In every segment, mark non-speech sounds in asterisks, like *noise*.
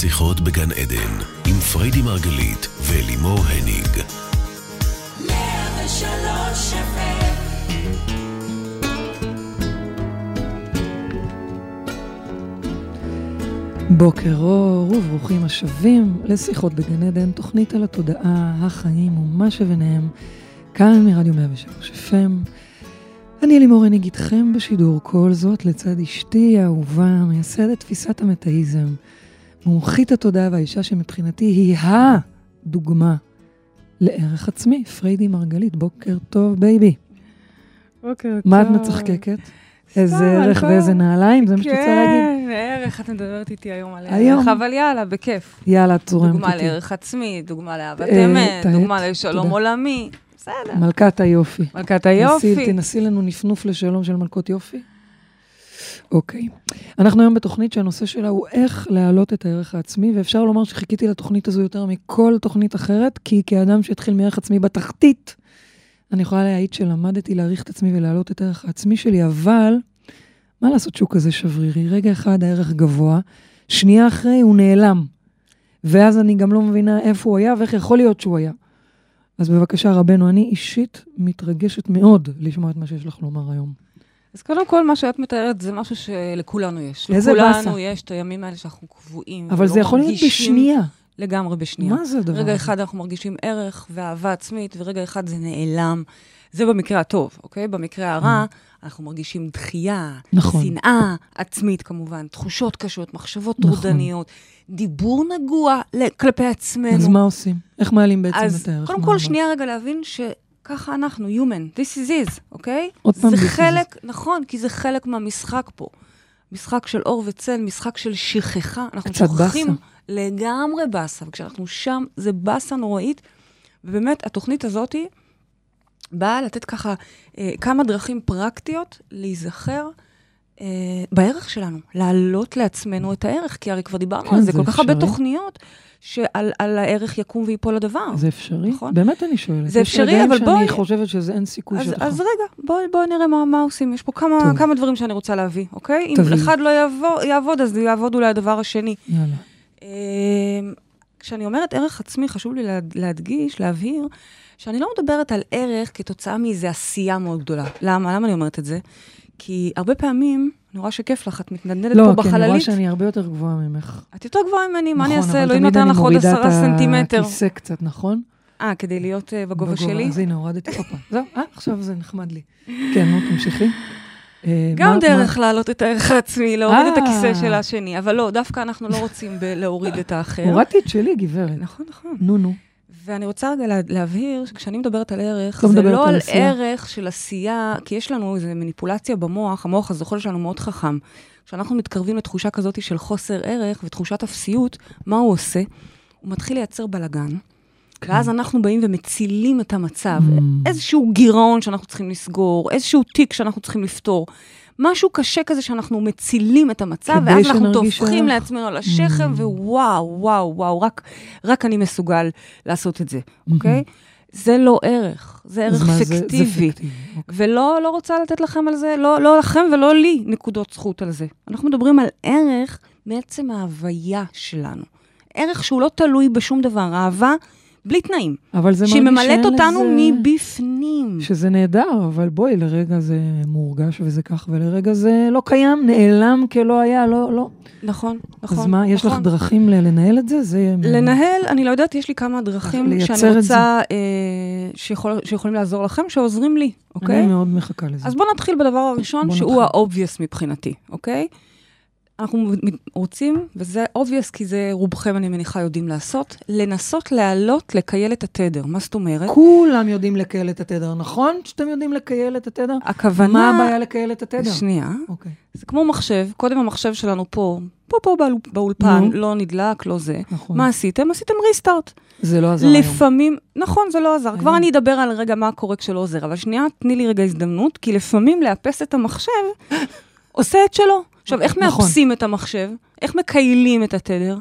שיחות בגן עדן, עם פריידי מרגלית ולימור הניג. בוקר אור וברוכים השבים לשיחות בגן עדן, תוכנית על התודעה, החיים ומה שביניהם, כאן מרדיו 103 FM. אני לימור הניג איתכם בשידור כל זאת לצד אשתי האהובה, מייסדת תפיסת המטאיזם, מומחית התודעה והאישה שמבחינתי היא הדוגמה לערך עצמי, פריידי מרגלית, בוקר טוב baby. בוקר טוב. מה את מצחקקת? איזה ערך ואיזה נעליים, זה מה שאת רוצה להגיד? כן, ערך, את מדברת איתי היום על. ערך, אבל יאללה, בכיף. יאללה, את זורמת דוגמה איתי. לערך עצמי, דוגמה לאהבת אה, אמת, דוגמה לשלום. עולמי. בסדר. מלכת היופי. מלכת היופי. תנסי לנו נפנוף לשלום של מלכות יופי. אוקיי. אנחנו היום בתוכנית שהנושא שלה הוא איך להעלות את הערך העצמי, ואפשר לומר שחיכיתי לתוכנית הזו יותר מכל תוכנית אחרת, כי כאדם שהתחיל מערך עצמי בתחתית, אני יכולה להעיד שלמדתי להעריך את עצמי ולהעלות את הערך העצמי שלי, אבל מה לעשות שהוא כזה שברירי? רגע אחד הערך גבוה, שנייה אחרי הוא נעלם. ואז אני גם לא מבינה איפה הוא היה ואיך יכול להיות שהוא היה. אז בבקשה, רבנו, אני אישית מתרגשת מאוד לשמוע את מה שיש לך לומר היום. אז קודם כל, מה שאת מתארת זה משהו שלכולנו יש. איזה לכולנו באסה. יש את הימים האלה שאנחנו קבועים. אבל זה יכול להיות בשנייה. לגמרי בשנייה. מה זה הדבר? רגע אחד אנחנו מרגישים ערך ואהבה עצמית, ורגע אחד זה נעלם. זה במקרה הטוב, אוקיי? במקרה הרע, אנחנו מרגישים דחייה, נכון. שנאה עצמית כמובן, תחושות קשות, מחשבות נכון. טרודניות, דיבור נגוע כלפי עצמנו. אז מה עושים? איך מעלים בעצם אז את הערך? קודם מה כל? שנייה רגע להבין שככה אנחנו, human, this is is, אוקיי? עוד פעם זה חלק, נכון, כי זה חלק מהמשחק פה. משחק של אור וצל, משחק של שכחה. אנחנו שוכחים. לגמרי באסה, וכשאנחנו שם, זה באסה נוראית. ובאמת, התוכנית הזאת באה לתת ככה אה, כמה דרכים פרקטיות להיזכר אה, בערך שלנו, להעלות לעצמנו את הערך, כי הרי כבר דיברנו כן, על זה זה כל כך הרבה אפשרי. תוכניות, שעל על הערך יקום ויפול הדבר. זה אפשרי? נכון. באמת אני שואלת. זה יש אפשרי, רגעים אבל שאני בואי- חושבת שזה אין סיכוי אז, שאתה... אז רגע, בואי בוא נראה מה, מה עושים. יש פה כמה, טוב. כמה דברים שאני רוצה להביא, אוקיי? אם תביאי. אחד לא יעבוד, יעבוד, אז יעבוד אולי הדבר השני. יאללה. אמ, כשאני אומרת ערך עצמי, חשוב לי להד- להדגיש, להבהיר, שאני לא מדברת על ערך כתוצאה מאיזו עשייה מאוד גדולה. למה? למה אני אומרת את זה? כי הרבה פעמים, אני רואה שכיף לך, את מתנדנדת לא, פה כי אני רואה בחללית. שאני הרבה יותר גבוהה ממך. את יותר גבוהה ממני, מה אני נכון, אעשה? אבל אלוהים תמיד נתן אני לך עוד מורידה עשרה את סנטימטר. הכיסא קצת, נכון? אה, כדי להיות אה, בגובה בגובה. שלי? אז הנה, הורדתי הופה. זהו, אה, עכשיו זה נחמד לי. כן, נו, תמשיכי. אה, גם מה- דרך מה- להעלות את הערך העצמי, להוריד את אה. הכיסא של השני. אבל לא, דווקא אנחנו לא רוצים להוריד את האחר. הורדתי את שלי, גברת. נכון, נכון. נו, נו. ואני רוצה רגע לה- להבהיר שכשאני מדברת על ערך, לא זה לא על על. ערך של עשייה, כי יש לנו איזו מניפולציה במוח, המוח הזוחל שלנו מאוד חכם. כשאנחנו מתקרבים לתחושה כזאת של חוסר ערך ותחושת אפסיות, מה הוא עושה? הוא מתחיל לייצר בלאגן, כן. ואז אנחנו באים ומצילים את המצב. Mm. איזשהו גירעון שאנחנו צריכים לסגור, איזשהו תיק שאנחנו צריכים לפתור. משהו קשה כזה שאנחנו מצילים את המצב, ואז אנחנו טופחים ערך. לעצמנו על השכם, Mm. ווואו, וואו, וואו, רק, רק אני מסוגל לעשות את זה, Mm-hmm. אוקיי? זה לא ערך, זה ערך מה זה- זה פיקטיבי. פיקטיבי. אוקיי. ולא לא רוצה לתת לכם על זה, לא, לא לכם ולא לי נקודות זכות על זה. אנחנו מדברים על ערך מעצם ההוויה שלנו. ערך שהוא לא תלוי בשום דבר, אהבה בלי תנאים. אבל זה שהיא מרגיש ממלאת שאין אותנו לזה- מבפנים. שזה נהדר, אבל בואי, לרגע זה מורגש וזה כך, ולרגע זה לא קיים, נעלם כלא היה, לא, לא. נכון, נכון. אז מה, יש לך נכון. דרכים לנהל את זה? זה... לנהל, אני לא יודעת, יש לי כמה דרכים שאני. רוצה, אה, שיכול, שיכולים לעזור לכם, שעוזרים לי, אוקיי? אני מאוד מחכה לזה. אז בואו נתחיל בדבר הראשון, שהוא. ה-obvious מבחינתי, אוקיי? אנחנו רוצים, וזה obvious כי זה רובכם, אני מניחה, יודעים לעשות, לנסות להעלות, לקייל את התדר. מה זאת אומרת? כולם יודעים לקייל את התדר, נכון? שאתם יודעים לקייל את התדר? הכוונה... מה הבעיה לקייל את התדר? שנייה. אוקיי, זה כמו מחשב, קודם המחשב שלנו פה, פה, פה באול- באולפן, נו. לא נדלק, לא זה. נכון. מה עשיתם? עשיתם ריסטארט. זה לא עזר היום. לפעמים, נכון, זה לא עזר. כבר היום. אני אדבר על רגע מה קורה כשלא עוזר, אבל שנייה, תני לי רגע הזדמנות, כי לפעמים לאפס את המחשב עושה את שלו. עכשיו, איך נכון. מאפסים את המחשב? איך מקיילים את התדר?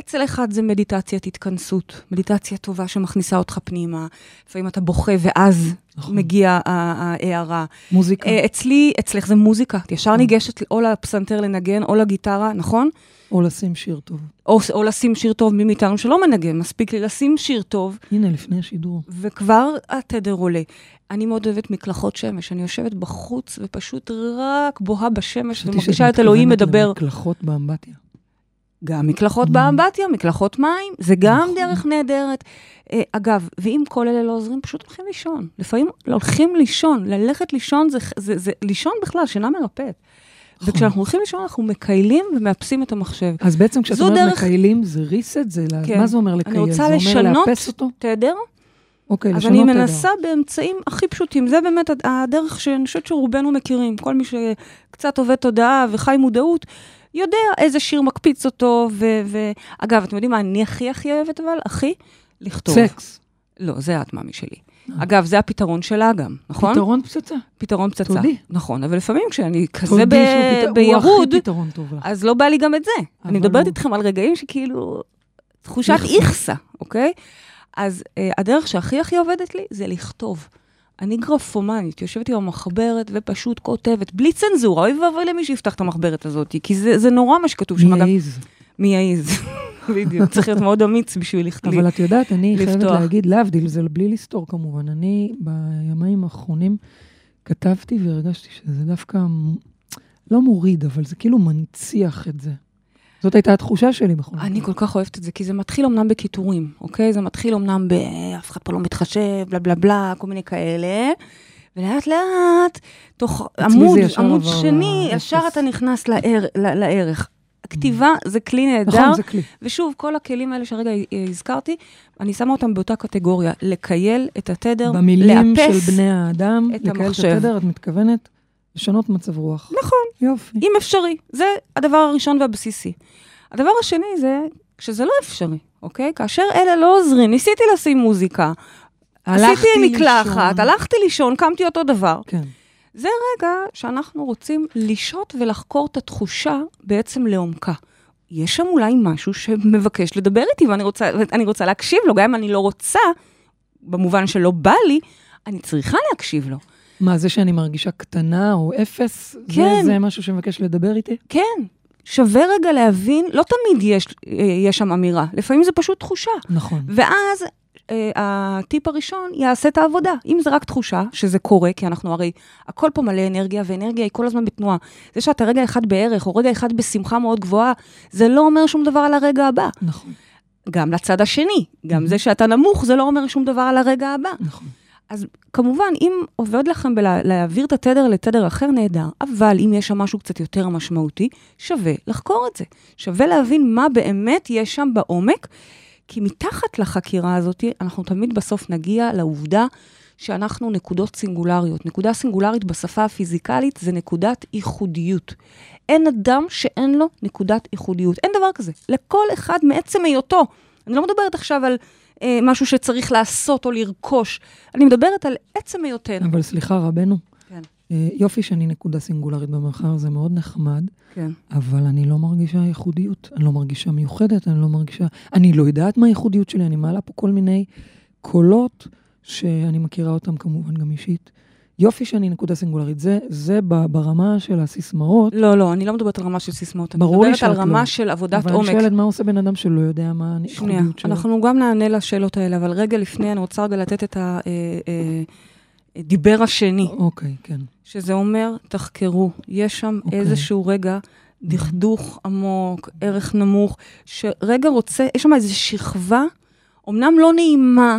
אצל אחד זה מדיטציית התכנסות, מדיטציה טובה שמכניסה אותך פנימה. לפעמים אתה בוכה ואז נכון. מגיעה ה- ההערה. מוזיקה. אה, אצלי, אצלך זה מוזיקה. את ישר נכון. ניגשת או לפסנתר לנגן או לגיטרה, נכון? או לשים שיר טוב. או, או לשים שיר טוב, מי מאיתנו שלא מנגן, מספיק לי לשים שיר טוב, הנה, לפני השידור. וכבר התדר עולה. אני מאוד אוהבת מקלחות שמש, אני יושבת בחוץ ופשוט רק בוהה בשמש חשבתי ומרגישה שאת את אלוהים מתכוונת מדבר. למקלחות באמבטיה. גם מקלחות. באמבטיה, מקלחות מים, זה גם נכון. דרך נהדרת. אה, אגב, ואם כל אלה לא עוזרים, פשוט הולכים לישון. לפעמים הולכים לישון, ללכת לישון זה, זה, זה לישון בכלל, שינה מרפאת. נכון. וכשאנחנו הולכים לישון, אנחנו מקיילים ומאפסים את המחשב. אז בעצם כשאת אומרת דרך- מקיילים, זה reset? זה כן. מה זה אומר לקייל? רוצה זה אומר לשנות? תדר, אוקיי, אז לשנות אני תדר. מנסה באמצעים הכי פשוטים. זה באמת הד- הדרך שאני חושבת שרובנו מכירים. כל מי שקצת עובד תודעה וחי מודעות, יודע איזה שיר מקפיץ אותו. ו- ו- אגב, אתם יודעים מה אני הכי הכי אוהבת אבל? הכי? לכתוב. סקס. לא, זה את מאמי שלי. אגב, זה הפתרון שלה גם, נכון? פתרון פצצה. פתרון פצצה. תודי. נכון, אבל לפעמים כשאני כזה ב- הוא בירוד, הכי פתרון טוב לך. אז לא בא לי גם את זה. אני מדברת הוא- איתכם על רגעים שכאילו, תחושת איכסה. איכסה, אוקיי? אז אה, הדרך שהכי הכי עובדת לי זה לכתוב. אני גרפומנית, יושבת עם המחברת ופשוט כותבת, בלי צנזורה, אוי ואבוי למי שיפתח את המחברת הזאת, כי זה, זה נורא מה שכתוב שם. מי יעז. מי יעז? *laughs* בדיוק, צריך להיות מאוד אמיץ בשביל לכתוב. אבל את יודעת, אני חייבת. להגיד, להבדיל, זה בלי לסתור כמובן. אני בימיים האחרונים כתבתי והרגשתי שזה דווקא לא מוריד, אבל זה כאילו מנציח את זה. זאת הייתה התחושה שלי בכל אני מקרה. כל כך אוהבת את זה, כי זה מתחיל אמנם בקיטורים, אוקיי? זה מתחיל אמנם ב... אף אחד פה לא מתחשב, בלה בלה בלה, כל מיני כאלה. ולאט לאט, תוך עמוד, עמוד עבר שני. ישר אתה נכנס לער, לערך. הכתיבה זה כלי נהדר, נכון, זה כלי. ושוב, כל הכלים האלה שהרגע הזכרתי, אני שמה אותם באותה קטגוריה, לקייל את התדר, במילים לאפס. של בני האדם, את לקהל את המחשב. התדר, את מתכוונת לשנות מצב רוח. נכון. יופי. אם אפשרי. זה הדבר הראשון והבסיסי. הדבר השני זה כשזה לא אפשרי, אוקיי? כאשר אלה לא עוזרים, ניסיתי לשים מוזיקה, עשיתי מקלחת. הלכתי לישון, קמתי אותו דבר. כן. זה רגע שאנחנו רוצים לשהות ולחקור את התחושה בעצם לעומקה. יש שם אולי משהו שמבקש לדבר איתי ואני רוצה, רוצה להקשיב לו, גם אם אני לא רוצה, במובן שלא בא לי, אני צריכה להקשיב לו. מה, זה שאני מרגישה קטנה או אפס? כן. זה, זה משהו שמבקש לדבר איתי? כן, שווה רגע להבין, לא תמיד יש, אה, יש שם אמירה, לפעמים זה פשוט תחושה. נכון. ואז אה, הטיפ הראשון יעשה את העבודה. אם זה רק תחושה, שזה קורה, כי אנחנו הרי, הכל פה מלא אנרגיה, ואנרגיה היא כל הזמן בתנועה. זה שאתה רגע אחד בערך, או רגע אחד בשמחה מאוד גבוהה, זה לא אומר שום דבר על הרגע הבא. נכון, גם לצד השני, גם Mhm. זה שאתה נמוך, זה לא אומר שום דבר על הרגע הבא. נכון. אז כמובן, אם עובד לכם בלהעביר את התדר לתדר אחר, נהדר, אבל אם יש שם משהו קצת יותר משמעותי, שווה לחקור את זה. שווה להבין מה באמת יש שם בעומק, כי מתחת לחקירה הזאת, אנחנו תמיד בסוף נגיע לעובדה שאנחנו נקודות סינגולריות. נקודה סינגולרית בשפה הפיזיקלית זה נקודת ייחודיות. אין אדם שאין לו נקודת ייחודיות. אין דבר כזה. לכל אחד מעצם היותו. אני לא מדברת עכשיו על אה, משהו שצריך לעשות או לרכוש, אני מדברת על עצם היותנו. אבל סליחה, רבנו, כן. אה, יופי שאני נקודה סינגולרית במרחב, זה מאוד נחמד, כן. אבל אני לא מרגישה ייחודיות, אני לא מרגישה מיוחדת, אני לא מרגישה... אני לא יודעת מה הייחודיות שלי, אני מעלה פה כל מיני קולות שאני מכירה אותם כמובן גם אישית. יופי שאני נקודה סינגולרית, זה, זה ברמה של הסיסמאות, לא, לא, אני לא מדברת על רמה של סיסמאות, אני מדברת על שאת רמה לא. של עבודת אבל עומק. אני שואלת מה עושה בן אדם שלא יודע מה שנייה, הייחודיות שלו. אנחנו גם נענה לשאלות האלה, אבל רגע לפני, אני רוצה רגע לתת את הדיבר השני, אוקיי, כן. שזה אומר, תחקרו, יש שם אוקיי. איזשהו רגע, דכדוך עמוק, ערך נמוך, שרגע רוצה, יש שם איזו שכבה, אמנם לא נעימה,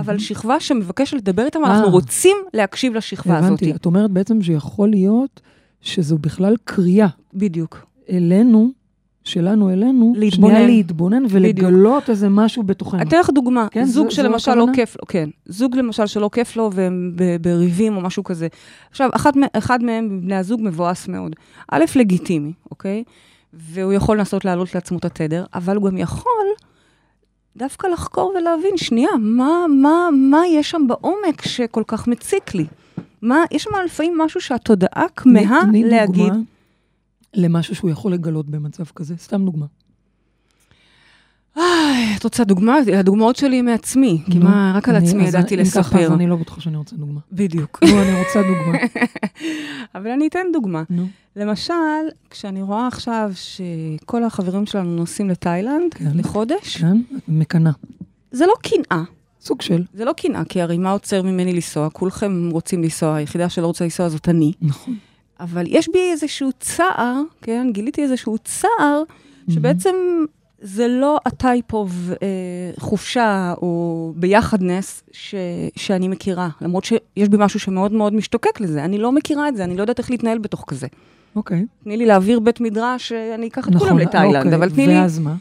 אבל שכבה שמבקשת לדבר איתם, אה. אנחנו רוצים להקשיב לשכבה הזאת. הבנתי, את אומרת בעצם שיכול להיות שזו בכלל קריאה בדיוק. אלינו, שלנו אלינו, להתבונן. שנייה להתבונן ולגלות איזה משהו בתוכנו. אני אתן לך דוגמה, כן, זוג זו- שלמשל לא? כיף לו, כן, זוג למשל שלא כיף לו והם בריבים או משהו כזה. עכשיו, אחד, אחד מהם, מבני הזוג, מבואס מאוד. א', לגיטימי, אוקיי? והוא יכול לנסות להעלות לעצמו את התדר, אבל הוא גם יכול דווקא לחקור ולהבין, שנייה, מה, מה, מה יש שם בעומק שכל כך מציק לי? מה, יש שם לפעמים משהו שהתודעה כמהה תני להגיד. דוגמה למשהו שהוא יכול לגלות במצב כזה, סתם דוגמה. את רוצה דוגמה? הדוגמאות שלי מעצמי, כי מה, רק על עצמי ידעתי אם ככה, לספר. אז אני לא בטוחה שאני רוצה דוגמה. בדיוק. נו, אני רוצה דוגמה. *laughs* אבל אני אתן דוגמה. נו, למשל, כשאני רואה עכשיו שכל החברים שלנו נוסעים לתאילנד כן. לחודש, כן? מקנאה. זה לא קנאה. סוג של, זה לא קנאה, כי הרי מה עוצר ממני לנסוע? כולכם רוצים לנסוע, היחידה שלא רוצה לנסוע זאת אני. נכון. אבל יש בי איזשהו צער, כן? גיליתי איזשהו צער, שבעצם זה לא הטייפ אוף אה, חופשה או ביחדנס ש, שאני מכירה, למרות שיש בי משהו שמאוד מאוד משתוקק לזה. אני לא מכירה את זה, אני לא יודעת איך להתנהל בתוך כזה. אוקיי. תני לי להעביר בית מדרש, שאני אקח את נכון, כולם לתאילנד, אוקיי, אבל תני לי... ואז מה?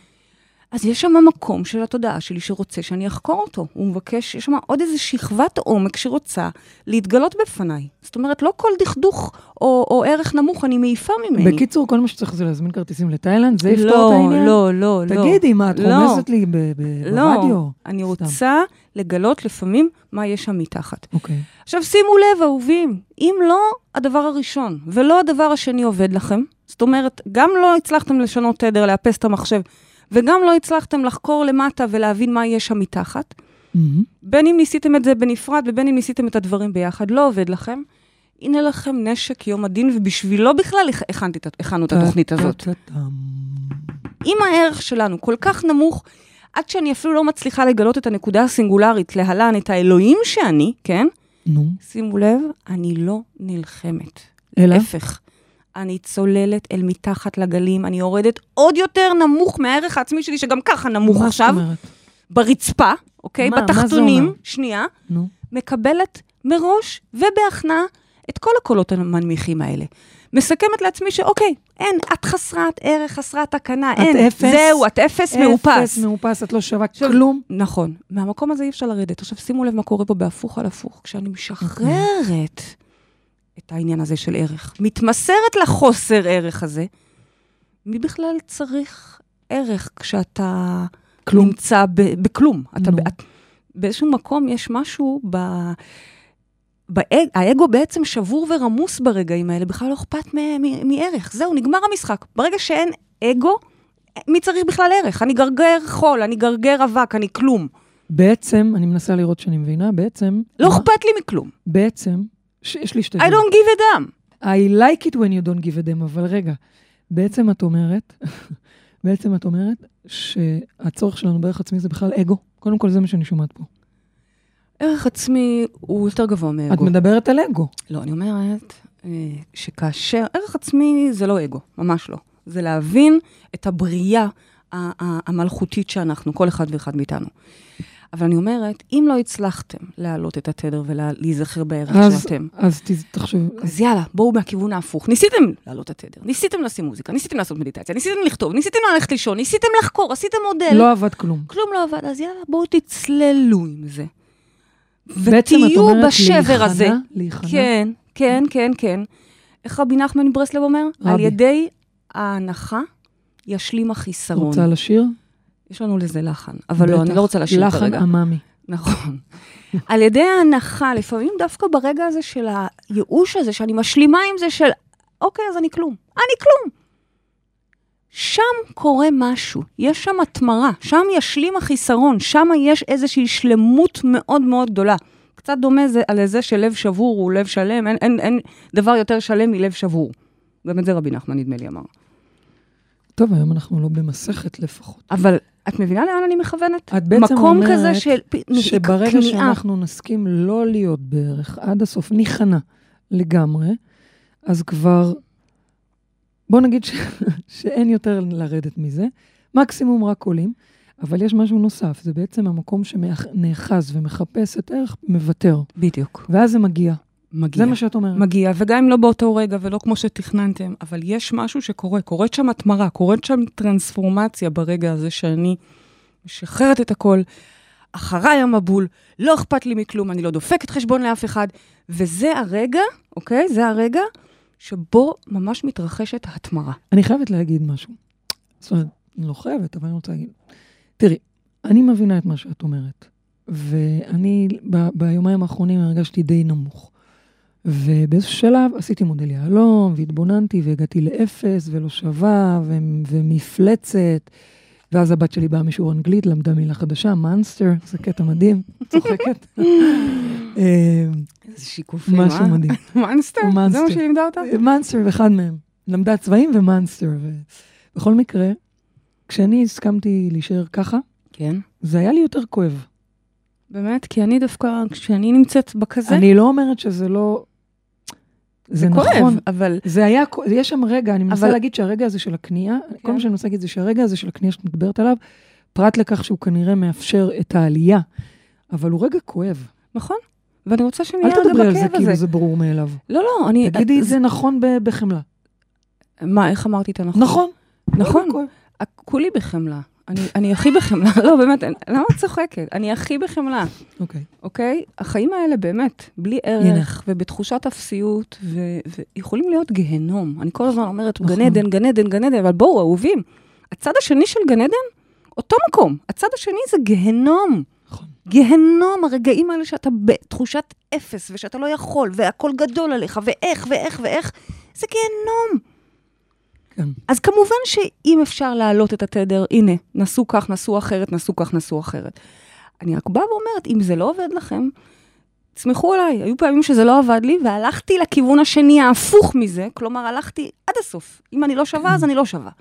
אז יש שם מקום של התודעה שלי שרוצה שאני אחקור אותו. הוא מבקש, יש שם עוד איזו שכבת עומק שרוצה להתגלות בפניי. זאת אומרת, לא כל דכדוך או, או ערך נמוך אני מעיפה ממני. בקיצור, כל מה שצריך זה להזמין כרטיסים לתאילנד, זה יפתור לא, את העניין? לא, לא, לא. תגידי, מה, את לא. רומזת לי ב- ב- לא, ברדיו? אני סתם. רוצה לגלות לפעמים מה יש שם מתחת. אוקיי. עכשיו, שימו לב, אהובים, אם לא הדבר הראשון ולא הדבר השני עובד לכם, זאת אומרת, גם לא הצלחתם לשנות תדר, לאפס את המחשב, וגם לא הצלחתם לחקור למטה ולהבין מה יש שם מתחת, מהמם. בין אם ניסיתם את זה בנפרד ובין אם ניסיתם את הדברים ביחד, לא עובד לכם. הנה לכם נשק יום הדין, ובשבילו בכלל הכ- הכנתי הכנו את התוכנית הזאת. אם הערך שלנו כל כך נמוך, עד שאני אפילו לא מצליחה לגלות את הנקודה הסינגולרית, להלן את האלוהים שאני, כן? נו, שימו לב, אני לא נלחמת. אלא? להפך. אני צוללת אל מתחת לגלים, אני יורדת עוד יותר נמוך מהערך העצמי שלי, שגם ככה נמוך מה עכשיו? ברצפה, אוקיי? מה- מה בתחתונים, אומר? שנייה, נו, מקבלת מראש ובהכנעה את כל הקולות המנמיכים האלה. מסכמת לעצמי שאוקיי, אין, את חסרת ערך, חסרת תקנה, את אין, אפס. זהו, את אפס מאופס. אפס מאופס, את לא שווה כלום. נכון. מהמקום הזה אי אפשר לרדת. עכשיו שימו לב מה קורה פה בהפוך על הפוך. כשאני משחררת את העניין הזה של ערך, מתמסרת לחוסר ערך הזה, מי בכלל צריך ערך כשאתה כלום. נמצא ב- בכלום? אתה נו. את- באיזשהו מקום יש משהו ב... באג, האגו בעצם שבור ורמוס ברגעים האלה, בכלל לא אכפת מערך. זהו, נגמר המשחק. ברגע שאין אגו, מי צריך בכלל ערך? אני גרגר חול, אני גרגר אבק, אני כלום. בעצם, אני מנסה לראות שאני מבינה, בעצם... לא אכפת לי מכלום. בעצם, יש לי שתי I don't give a damn. I like it when you don't give a damn, אבל רגע, בעצם את אומרת, *laughs* בעצם את אומרת שהצורך שלנו בערך עצמי זה בכלל אגו. קודם כל, זה מה שאני שומעת פה. ערך עצמי הוא יותר גבוה את מאגו. מדברת על אגו. לא, אני אומרת אה, שכאשר, ערך עצמי זה לא אגו, ממש לא. זה להבין את הבריאה המלכותית שאנחנו, כל אחד ואחד מאיתנו. אבל אני אומרת, אם לא הצלחתם להעלות את התדר ולהיזכר בערך אז, שאתם, אז תחשוב, אז יאללה, בואו מהכיוון ההפוך. ניסיתם להעלות את התדר, ניסיתם לשים מוזיקה, ניסיתם לעשות מדיטציה, ניסיתם לכתוב, ניסיתם ללכת לישון, ניסיתם לחקור, עשיתם מודל. לא עבד כלום. כלום לא עבד, אז יאללה, בואו תצללו עם זה. ותהיו בשבר להיכנע, הזה. להיכנע. כן, כן, כן, כן. איך רבי נחמן מברסלב אומר? רבי. על ידי ההנחה ישלים החיסרון. רוצה לשיר? יש לנו לזה לחן, אבל לא, אני בטח. לא רוצה לשיר לחן כרגע. עממי. נכון. *laughs* על ידי ההנחה, לפעמים דווקא ברגע הזה של הייאוש הזה, שאני משלימה עם זה של, אוקיי, אז אני כלום. אני כלום. שם קורה משהו, יש שם התמרה, שם ישלים החיסרון, שם יש איזושהי שלמות מאוד מאוד גדולה. קצת דומה זה, על זה שלב שבור הוא לב שלם, אין, אין, אין דבר יותר שלם מלב שבור. גם את זה רבי נחמן, נדמה לי, אמר. טוב, היום אנחנו לא במסכת לפחות. אבל את מבינה לאן אני מכוונת? את בעצם מקום אומרת כזה של שברגע כניעה. שאנחנו נסכים לא להיות בערך עד הסוף, ניכנע לגמרי, אז כבר, בוא נגיד ש... *laughs* שאין יותר לרדת מזה, מקסימום רק עולים, אבל יש משהו נוסף, זה בעצם המקום שנאחז ומחפש את ערך, מוותר, בדיוק. ואז זה מגיע. מגיע. זה מה שאת אומרת. מגיע, וגם אם לא באותו רגע ולא כמו שתכננתם, אבל יש משהו שקורה, קורית שם התמרה, קורית שם טרנספורמציה ברגע הזה שאני משחררת את הכל, אחריי המבול, לא אכפת לי מכלום, אני לא דופקת חשבון לאף אחד, וזה הרגע, אוקיי? זה הרגע שבו ממש מתרחשת התמרה. אני חייבת להגיד משהו. זאת אומרת, לא חייבת, אבל אני רוצה להגיד. תראי, אני מבינה את מה שאת אומרת, ואני ב- ביומיים האחרונים הרגשתי די נמוך. ובאיזשהו שלב עשיתי מודל יהלום, והתבוננתי, והגעתי לאפס, ולא שווה, ו- ומפלצת, ואז הבת שלי באה משיעור אנגלית, למדה מילה חדשה, מאנסטר, זה קטע מדהים, צוחקת. *laughs* אה, איזה שיקופים, אה? משהו מדהים. *laughs* מאנסטר? זה מה מאנסטר. שהיא לימדה אותה? מאנסטר, אחד מהם. למדה צבעים ומאנסטר. בכל מקרה, כשאני הסכמתי להישאר ככה, כן. זה היה לי יותר כואב. באמת? כי אני דווקא, כשאני נמצאת בכזה, אני לא אומרת שזה לא... זה נכון. כואב, אבל... זה היה, יש שם רגע, אני מנסה אבל- להגיד שהרגע הזה של הכניעה, כל כן. מה שאני מנסה להגיד זה שהרגע הזה של הכניעה שאת מדברת עליו, פרט לכך שהוא כנראה מאפשר את העלייה, אבל הוא רגע כואב. נכון. ואני רוצה שנהיה אל רגע תדברי על זה בכאב כאילו הזה. זה ברור מאליו. לא, לא, אני... תגידי את זה נכון ב- בחמלה. מה, איך אמרתי את הנכון? נכון. נכון. כולי בחמלה. אני, אני הכי בחמלה. לא, באמת, אני- למה את צוחקת? אני הכי בחמלה, אוקיי. אוקיי? החיים האלה באמת, בלי ערך ובתחושת אפסיות, ו- ויכולים להיות גיהנום. אני כל הזמן אומרת, נכון. גן עדן, גן עדן, גן עדן, אבל בואו, אהובים, הצד השני של גן עדן, אותו מקום. הצד השני זה גיהנום. נכון. גיהנום, הרגעים האלה שאתה בתחושת אפס, ושאתה לא יכול, והכל גדול עליך, ואיך, ואיך, ואיך, זה גיהנום. כן. אז כמובן שאם אפשר להעלות את התדר, הנה, נסו כך, נסו אחרת, נסו כך, נסו אחרת. אני רק באה ואומרת, אם זה לא עובד לכם, תסמכו עליי. היו פעמים שזה לא עבד לי, והלכתי לכיוון השני ההפוך מזה, כלומר, הלכתי עד הסוף. אם אני לא שווה, אז אני לא שווה.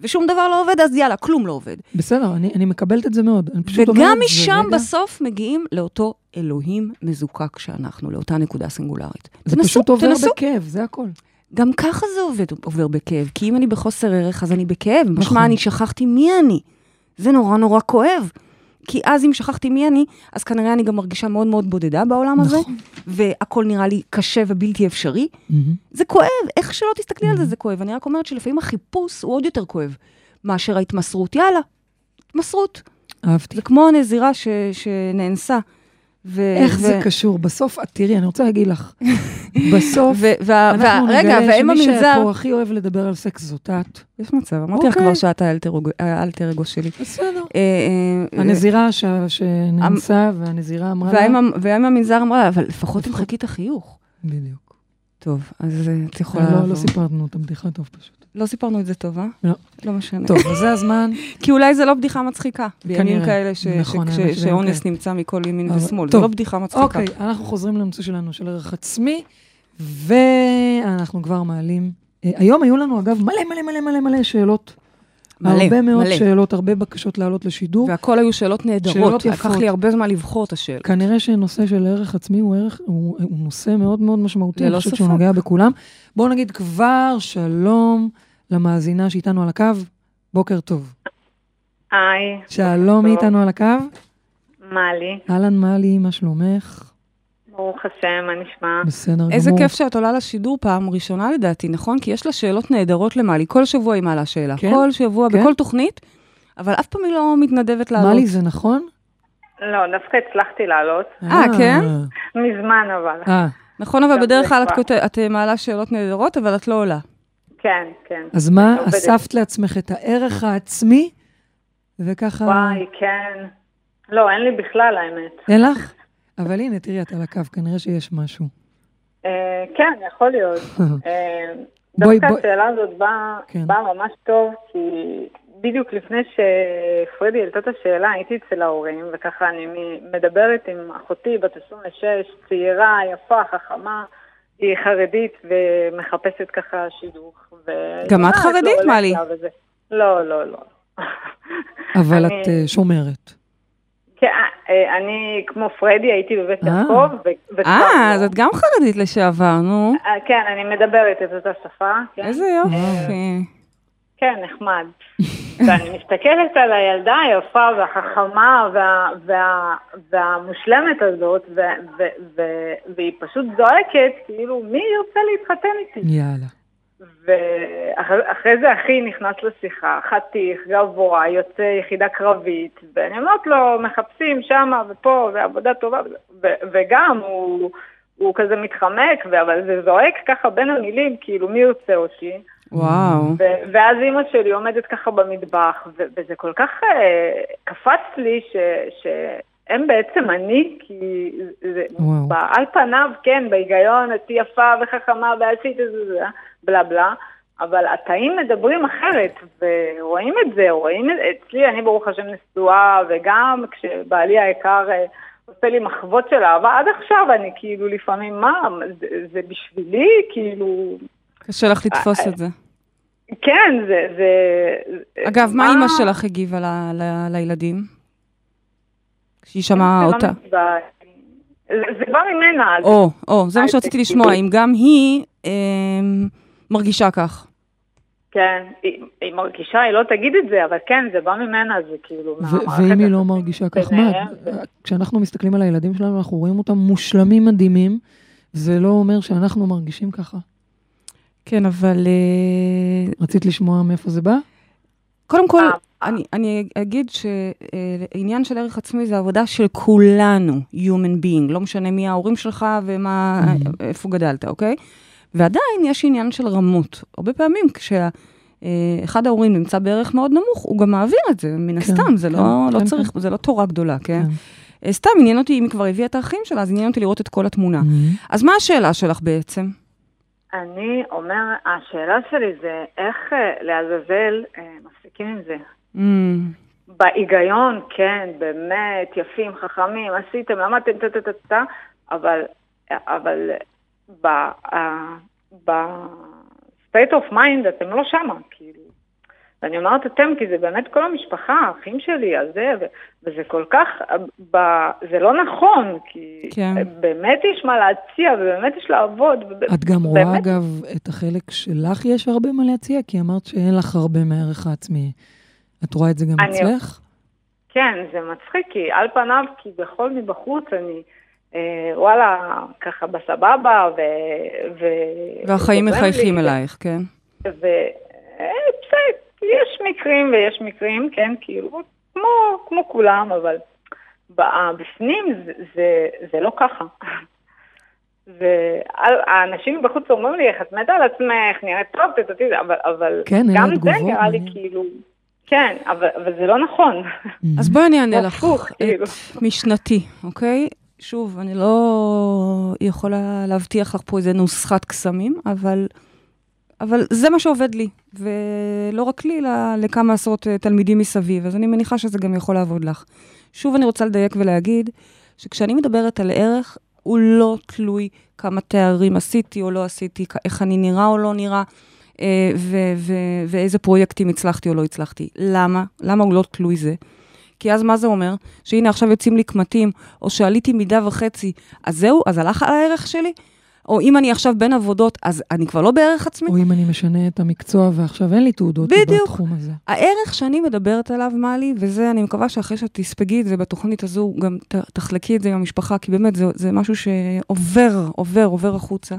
ושום דבר לא עובד, אז יאללה, כלום לא עובד. בסדר, אני, אני מקבלת את זה מאוד. אני פשוט אומרת, וגם משם רגע- בסוף מגיעים לאותו אלוהים מזוקק שאנחנו, לאותה נקודה סינגולרית. זה תנסו, פשוט עובר תנסו. בכאב, זה הכל. גם ככה זה עובד, עובר בכאב, כי אם אני בחוסר ערך, אז אני בכאב. נכון. משמע, אני שכחתי מי אני. זה נורא נורא כואב. כי אז אם שכחתי מי אני, אז כנראה אני גם מרגישה מאוד מאוד בודדה בעולם הזה, נכון. והכל נראה לי קשה ובלתי אפשרי. מהמם. זה כואב, איך שלא תסתכלי Mm-hmm. על זה, זה כואב. אני רק אומרת שלפעמים החיפוש הוא עוד יותר כואב מאשר ההתמסרות. יאללה, התמסרות. אהבתי. זה כמו הנזירה ש, שנאנסה. ו- איך ו- זה קשור? בסוף, תראי, אני רוצה להגיד לך, בסוף, ו- וה- אנחנו וה- רגע, נגלה ואם שמי המנזר... שפה הכי אוהב לדבר על סקס זאת את. יש מצב, אמרתי לך אוקיי. כבר שאת האלטר אגו- שלי. בסדר. אה, אה, הנזירה ש- שנאנסה, והנזירה אמרה לה... והאם המ- והאם המנזר אמרה לה, אבל לפחות תמחקי את החיוך. בדיוק. טוב, אז אה, את יכולה לא, לא. סיפרנו את הבדיחה טוב פשוט. לא סיפרנו את זה טוב, אה? לא. לא משנה. טוב, אז זה הזמן. *laughs* כי אולי זה לא בדיחה מצחיקה. בימים. כאלה ש- נכון, ש- ש- שאונס אוקיי. נמצא מכל ימין אבל- ושמאל. זה טוב. לא בדיחה מצחיקה. אוקיי, אנחנו חוזרים לנושא שלנו של ערך עצמי, ואנחנו כבר מעלים. אה, היום היו לנו, אגב, מלא מלא מלא מלא מלא שאלות. מלא, הרבה מאוד מלא. שאלות, הרבה בקשות לעלות לשידור. והכל היו שאלות נהדרות. שאלות לקח יפות. לי הרבה זמן לבחור את השאלות. כנראה שנושא של ערך עצמי הוא, ערך, הוא, הוא נושא מאוד מאוד משמעותי, ללא אני חושבת שהוא ספק. נוגע בכולם. בואו נגיד כבר שלום למאזינה שאיתנו על הקו, בוקר טוב. היי, שלום, מי. איתנו על הקו? מלי, אהלן מלי, מה שלומך? ברוך השם, מה נשמע? בסדר גמור. איזה כיף שאת עולה לשידור פעם ראשונה לדעתי, נכון? כי יש לה שאלות נהדרות למעלי. כל שבוע היא מעלה שאלה. כן? כל שבוע, כן? בכל תוכנית, אבל אף פעם היא לא מתנדבת לעלות. מלי, זה נכון? לא, דווקא הצלחתי לעלות, אה, כן? מזמן אבל. אה, נכון, אבל גם בדרך כלל את את אה, מעלה שאלות נהדרות, אבל את לא עולה. כן, כן. אז מה. אספת לעצמך את הערך העצמי, וככה... וואי, כן. לא, אין לי בכלל, האמת. אין לך? אבל הנה, תראי, את על הקו, כנראה שיש משהו. אה, כן, יכול להיות. *laughs* אה, דווקא. השאלה הזאת באה כן. באה ממש טוב, כי בדיוק לפני שפרדי העלתה את השאלה, הייתי אצל ההורים, וככה אני מדברת עם אחותי בת 26, צעירה, יפה, חכמה, היא חרדית ומחפשת ככה שידוך. ו- גם את יודעת, חרדית, לא מלי? לא, לא, לא. אבל אני- את אה, שומרת. כן, אה, אני כמו פרדי הייתי בבית אה. יעקב, אה, לא. אז את גם חרדית לשעבר, נו. אה, כן, אני מדברת את אותה שפה. כן. איזה יופי. כן, נחמד. *laughs* ואני מסתכלת על הילדה היפה והחכמה וה, וה, והמושלמת הזאת, ו, ו, ו, והיא פשוט זועקת, כאילו, מי ירצה להתחתן איתי? יאללה. ואחרי זה אחי נכנס לשיחה, חתיך, גבוה, יוצא יחידה קרבית, ואני אומרת לו, מחפשים שמה ופה, ועבודה טובה, ו, וגם הוא, הוא כזה מתחמק, אבל זה זועק ככה בין המילים, כאילו, מי ירצה אותי? וואו. ו- ואז אימא שלי עומדת ככה במטבח, ו- וזה כל כך אה, קפץ לי ש- שהם בעצם אני, כי זה. ב- על פניו, כן, בהיגיון, את יפה וחכמה ועשית את זה, זה, בלה בלה, אבל התאים מדברים אחרת, ורואים את זה, רואים את זה. אצלי, אני ברוך השם נשואה, וגם כשבעלי היקר אה, עושה לי מחוות של אהבה, עד עכשיו אני כאילו לפעמים, מה, זה, זה בשבילי, כאילו... קשה לך לתפוס את זה. כן, זה... זה אגב, מה אימא שלך הגיבה ל, ל, לילדים? כשהיא שמעה אותה. זה, בא ממנה. או, או, זה מה שרציתי לשמוע, אם גם היא אה, מרגישה כך. כן, היא, היא מרגישה, היא לא תגיד את זה, אבל כן, זה בא ממנה, זה כאילו... ואם היא לא מרגישה כך, מה? כשאנחנו מסתכלים על הילדים שלנו, אנחנו רואים אותם מושלמים מדהימים, זה לא אומר שאנחנו מרגישים ככה. כן, אבל... אה, רצית לשמוע מאיפה זה בא? קודם כל, אה. אני, אני אגיד שעניין של ערך עצמי זה עבודה של כולנו, Human being, לא משנה מי ההורים שלך ומה. איפה גדלת, אוקיי? ועדיין יש עניין של רמות. הרבה פעמים כשאחד ההורים נמצא בערך מאוד נמוך, הוא גם מעביר את זה, מן כן, הסתם, זה כן, לא, לא כן, צריך, כן. זה לא תורה גדולה, כן? כן. סתם עניין אותי, אם היא כבר הביאה את האחים שלה, אז עניין אותי לראות את כל התמונה. Mm-hmm. אז מה השאלה שלך בעצם? אני אומר, השאלה שלי זה איך אה, לעזאזל אה, מפסיקים עם זה. Mm. בהיגיון, כן, באמת, יפים, חכמים, עשיתם, למדתם, טה-טה-טה, אבל, אבל ב-state of mind אתם לא שמה, כאילו. ואני אומרת אתם, כי זה באמת כל המשפחה, האחים שלי, הזה, וזה כל כך, ב, זה לא נכון, כי כן. באמת יש מה להציע, ובאמת יש לעבוד. את גם רואה, באמת... אגב, את החלק שלך יש הרבה מה להציע, כי אמרת שאין לך הרבה מערך העצמי. את רואה את זה גם אני... אצלך? כן, זה מצחיק, כי על פניו, כביכול מבחוץ, אני... אה, וואלה, ככה בסבבה, ו... ו... והחיים מחייכים אלייך, כן. ובסדר, יש מקרים ויש מקרים, כן, כאילו, כמו, כמו כולם, אבל בפנים זה, זה, זה לא ככה. *laughs* והאנשים בחוץ אומרים לי, איך את מתה על עצמך, נראית טוב, תתתי אבל, אבל כן, גם זה נראה לי כאילו, כן, אבל, אבל זה לא נכון. אז בואי אני אענה *laughs* לך כאילו. את משנתי, אוקיי? שוב, אני לא יכולה להבטיח לך פה איזה נוסחת קסמים, אבל אבל זה מה שעובד לי, ולא רק לי, אלא לכמה עשרות אה, תלמידים מסביב, אז אני מניחה שזה גם יכול לעבוד לך. שוב, אני רוצה לדייק ולהגיד, שכשאני מדברת על ערך, הוא לא תלוי כמה תארים עשיתי או לא עשיתי, איך אני נראה או לא נראה, אה, ו- ו- ואיזה פרויקטים הצלחתי או לא הצלחתי. למה? למה הוא לא תלוי זה? כי אז מה זה אומר? שהנה עכשיו יוצאים לי קמטים, או שעליתי מידה וחצי, אז זהו? אז הלך על הערך שלי? או אם אני עכשיו בין עבודות, אז אני כבר לא בערך עצמי. או אם אני משנה את המקצוע ועכשיו אין לי תעודות בדיוק. בתחום הזה. הערך שאני מדברת עליו, מלי, וזה, אני מקווה שאחרי שתספגי את זה בתוכנית הזו, גם ת, תחלקי את זה עם המשפחה, כי באמת זה, זה משהו שעובר, עובר, עובר החוצה.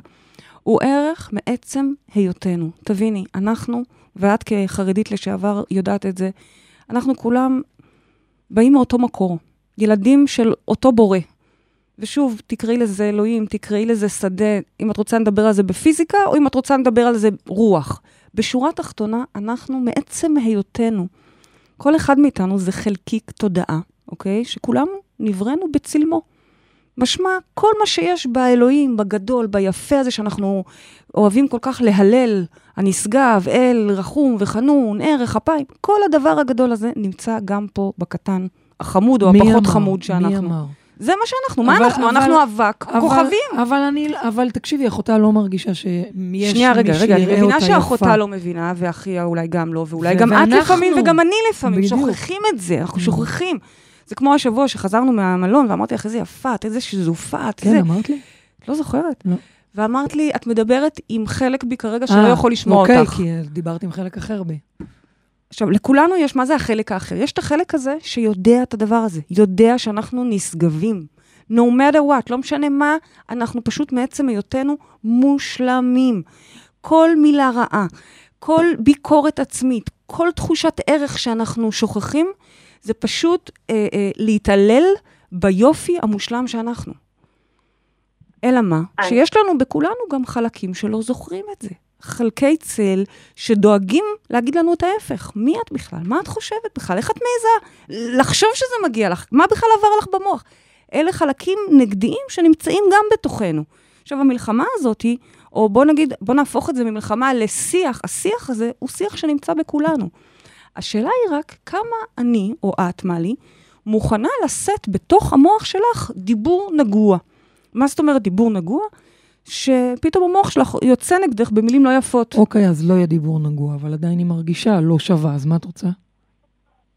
הוא ערך מעצם היותנו. תביני, אנחנו, ואת כחרדית לשעבר יודעת את זה, אנחנו כולם באים מאותו מקור. ילדים של אותו בורא, ושוב, תקראי לזה אלוהים, תקראי לזה שדה, אם את רוצה לדבר על זה בפיזיקה, או אם את רוצה לדבר על זה רוח. בשורה התחתונה, אנחנו מעצם היותנו, כל אחד מאיתנו זה חלקיק תודעה, אוקיי? שכולנו נבראנו בצלמו. משמע, כל מה שיש באלוהים, בגדול, ביפה הזה שאנחנו אוהבים כל כך להלל, הנשגב, אל, רחום וחנון, ערך, אפיים, כל הדבר הגדול הזה נמצא גם פה בקטן, החמוד או הפחות אמר? חמוד שאנחנו. מי אמר? זה מה שאנחנו, מה אנחנו? אבל, אנחנו אבק, אבל, כוכבים. אבל אני, אבל תקשיבי, אחותה לא מרגישה שיש שנייה, רגע, רגע, אני מבינה שאחותה לא מבינה, ואחיה אולי גם לא, ואולי גם את לפעמים וגם אני לפעמים, בדיוק. שוכחים את זה, אנחנו שוכחים. זה כמו השבוע שחזרנו מהמלון, ואמרתי לך, איזה יפה, את איזה שזופה, את כן, זה. כן, אמרת לי? לא זוכרת? לא. ואמרת לי, את מדברת עם חלק בי כרגע שלא יכול לשמוע אוקיי, אותך. אוקיי, כי דיברת עם חלק אחר בי. עכשיו, לכולנו יש, מה זה החלק האחר? יש את החלק הזה שיודע את הדבר הזה, יודע שאנחנו נשגבים. no matter what, לא משנה מה, אנחנו פשוט מעצם היותנו מושלמים. כל מילה רעה, כל ביקורת עצמית, כל תחושת ערך שאנחנו שוכחים, זה פשוט אה, אה, להתעלל ביופי המושלם שאנחנו. אלא מה? שיש לנו בכולנו גם חלקים שלא זוכרים את זה. חלקי צל שדואגים להגיד לנו את ההפך. מי את בכלל? מה את חושבת בכלל? איך את מעיזה לחשוב שזה מגיע לך? מה בכלל עבר לך במוח? אלה חלקים נגדיים שנמצאים גם בתוכנו. עכשיו, המלחמה הזאת או בוא נגיד, בוא נהפוך את זה ממלחמה לשיח, השיח הזה הוא שיח שנמצא בכולנו. השאלה היא רק כמה אני, או את, מלי, מוכנה לשאת בתוך המוח שלך דיבור נגוע. מה זאת אומרת דיבור נגוע? שפתאום המוח שלך יוצא נגדך במילים לא יפות. אוקיי, אז לא יהיה דיבור נגוע, אבל עדיין היא מרגישה לא שווה, אז מה את רוצה?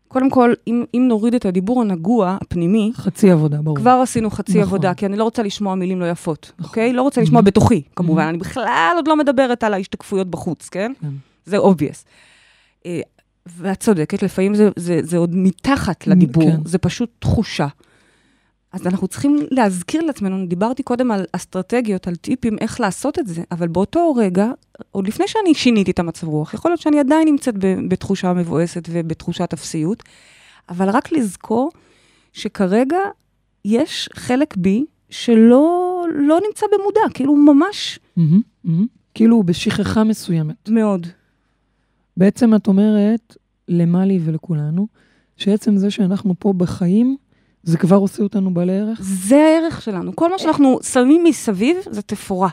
קודם כל, אם, אם נוריד את הדיבור הנגוע, הפנימי, חצי עבודה, ברור. כבר עשינו חצי נכון. עבודה, כי אני לא רוצה לשמוע מילים לא יפות, נכון. אוקיי? לא רוצה לשמוע Mhm. בתוכי, כמובן. Mhm. אני בכלל עוד לא מדברת על ההשתקפויות בחוץ, כן? כן. זה obvious. ואת צודקת, לפעמים זה, זה, זה עוד מתחת לדיבור, כן. זה פשוט תחושה. אז אנחנו צריכים להזכיר לעצמנו, דיברתי קודם על אסטרטגיות, על טיפים, איך לעשות את זה, אבל באותו רגע, עוד לפני שאני שיניתי את המצב רוח, יכול להיות שאני עדיין נמצאת ב- בתחושה מבואסת ובתחושת אפסיות, אבל רק לזכור שכרגע יש חלק בי שלא לא נמצא במודע, כאילו ממש מהמם, מהמם. כאילו בשכחה מסוימת. מאוד. בעצם את אומרת למלי ולכולנו, שעצם זה שאנחנו פה בחיים, זה כבר עושה אותנו בעלי ערך? זה הערך שלנו. כל מה שאנחנו שמים מסביב זה תפאורה.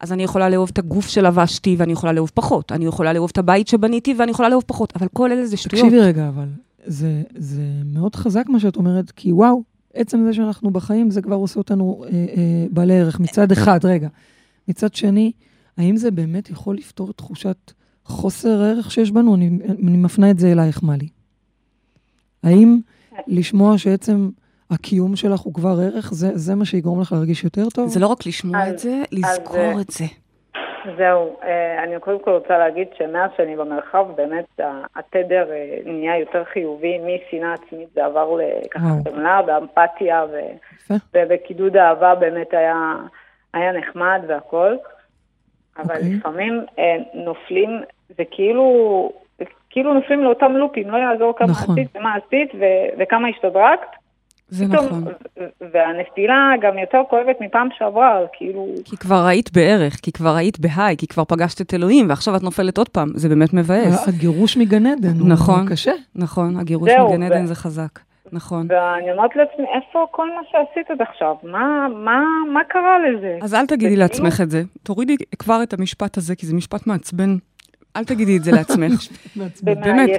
אז אני יכולה לאהוב את הגוף שלבשתי, ואני יכולה לאהוב פחות. אני יכולה לאהוב את הבית שבניתי, ואני יכולה לאהוב פחות. אבל כל אלה זה שטויות. תקשיבי רגע, אבל זה, זה מאוד חזק מה שאת אומרת, כי וואו, עצם זה שאנחנו בחיים, זה כבר עושה אותנו אה, אה, בעלי ערך. מצד אחד, רגע. מצד שני, האם זה באמת יכול לפתור תחושת חוסר הערך שיש בנו? אני, אני מפנה את זה אלייך, מלי. האם לשמוע שעצם הקיום שלך הוא כבר ערך, זה, זה מה שיגרום לך להרגיש יותר טוב? זה לא רק לשמוע אז- את זה, אז, לזכור אה, את זה. זהו, אה, אני קודם כל רוצה להגיד שמאז שאני במרחב, באמת התדר אה, נהיה יותר חיובי, משנאה עצמית זה עבר לככה. חמלה ו- יפה. ובקידוד אהבה באמת היה, היה נחמד והכל. אבל אוקיי. לפעמים אה, נופלים, זה כאילו, כאילו נופלים לאותם לופים, לא יעזור כמה נכון. עשית ומה עשית ו- וכמה השתדרגת. זה פתאום- נכון. והנפילה גם יותר כואבת מפעם שעברה, אז כאילו... כי כבר היית בערך, כי כבר היית בהיי, כי כבר פגשת את אלוהים, ועכשיו את נופלת עוד פעם. זה באמת מבאס. הגירוש מגן עדן הוא נכון. קשה. נכון, הגירוש מגן עדן ו- זה חזק. נכון. ואני אומרת לעצמי, איפה כל מה שעשית עד עכשיו? מה, מה, מה קרה לזה? אז אל תגידי לעצמך את זה. תורידי כבר את המשפט הזה, כי זה משפט מעצבן. אל תגידי את זה לעצמך. *laughs* באמת.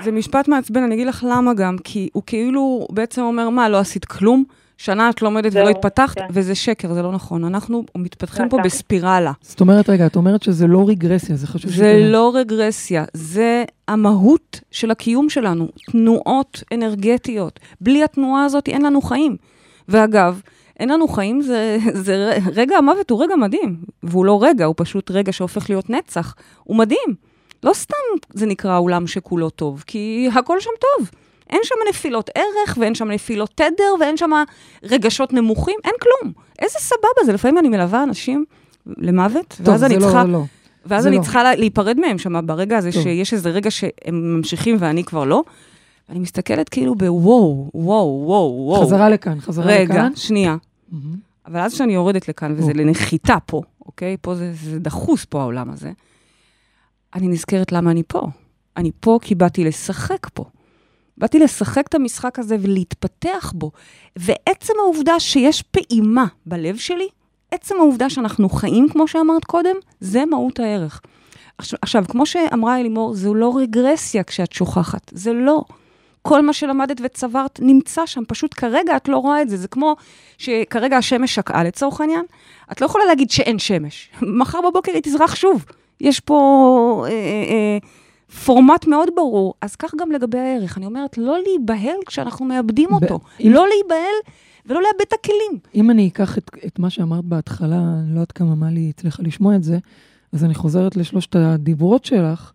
זה משפט מעצבן, אני אגיד לך למה גם, כי הוא כאילו בעצם אומר, מה, לא עשית כלום? שנה את לומדת ולא התפתחת, כן. וזה שקר, זה לא נכון. אנחנו מתפתחים פה נכון. בספירלה. זאת אומרת, רגע, את אומרת שזה לא רגרסיה, זה חשוב זה לא רגרסיה, זה המהות של הקיום שלנו, תנועות אנרגטיות. בלי התנועה הזאת אין לנו חיים. ואגב, אין לנו חיים, זה, זה רגע המוות הוא רגע מדהים. והוא לא רגע, הוא פשוט רגע שהופך להיות נצח. הוא מדהים. לא סתם זה נקרא עולם שכולו טוב, כי הכל שם טוב. אין שם נפילות ערך, ואין שם נפילות תדר, ואין שם רגשות נמוכים, אין כלום. איזה סבבה זה, לפעמים אני מלווה אנשים למוות, טוב, ואז אני לא, צריכה... לא. ואז זה אני לא. צריכה לה- להיפרד מהם שם ברגע הזה, טוב. שיש איזה רגע שהם ממשיכים ואני כבר לא. ואני מסתכלת כאילו בוואו, וואו, וואו, וואו. חזרה לכאן, חזרה רגע, לכאן. שנייה. מהמם. אבל אז כשאני יורדת לכאן, וזה. לנחיתה פה, אוקיי? פה זה, זה דחוס פה העולם הזה. אני נזכרת למה אני פה. אני פה כי באתי לשחק פה. באתי לשחק את המשחק הזה ולהתפתח בו. ועצם העובדה שיש פעימה בלב שלי, עצם העובדה שאנחנו חיים, כמו שאמרת קודם, זה מהות הערך. עכשיו, עכשיו כמו שאמרה אלימור, זו לא רגרסיה כשאת שוכחת, זה לא. כל מה שלמדת וצברת נמצא שם, פשוט כרגע את לא רואה את זה. זה כמו שכרגע השמש שקעה לצורך העניין, את לא יכולה להגיד שאין שמש. *laughs* מחר בבוקר היא תזרח שוב. יש פה אה, אה, אה, פורמט מאוד ברור. אז כך גם לגבי הערך. אני אומרת, לא להיבהל כשאנחנו מאבדים ב- אותו. אם- לא להיבהל ולא לאבד את הכלים. אם אני אקח את, את מה שאמרת בהתחלה, אני לא יודעת כמה מלי הצליחה לשמוע את זה, אז אני חוזרת לשלושת הדיברות שלך,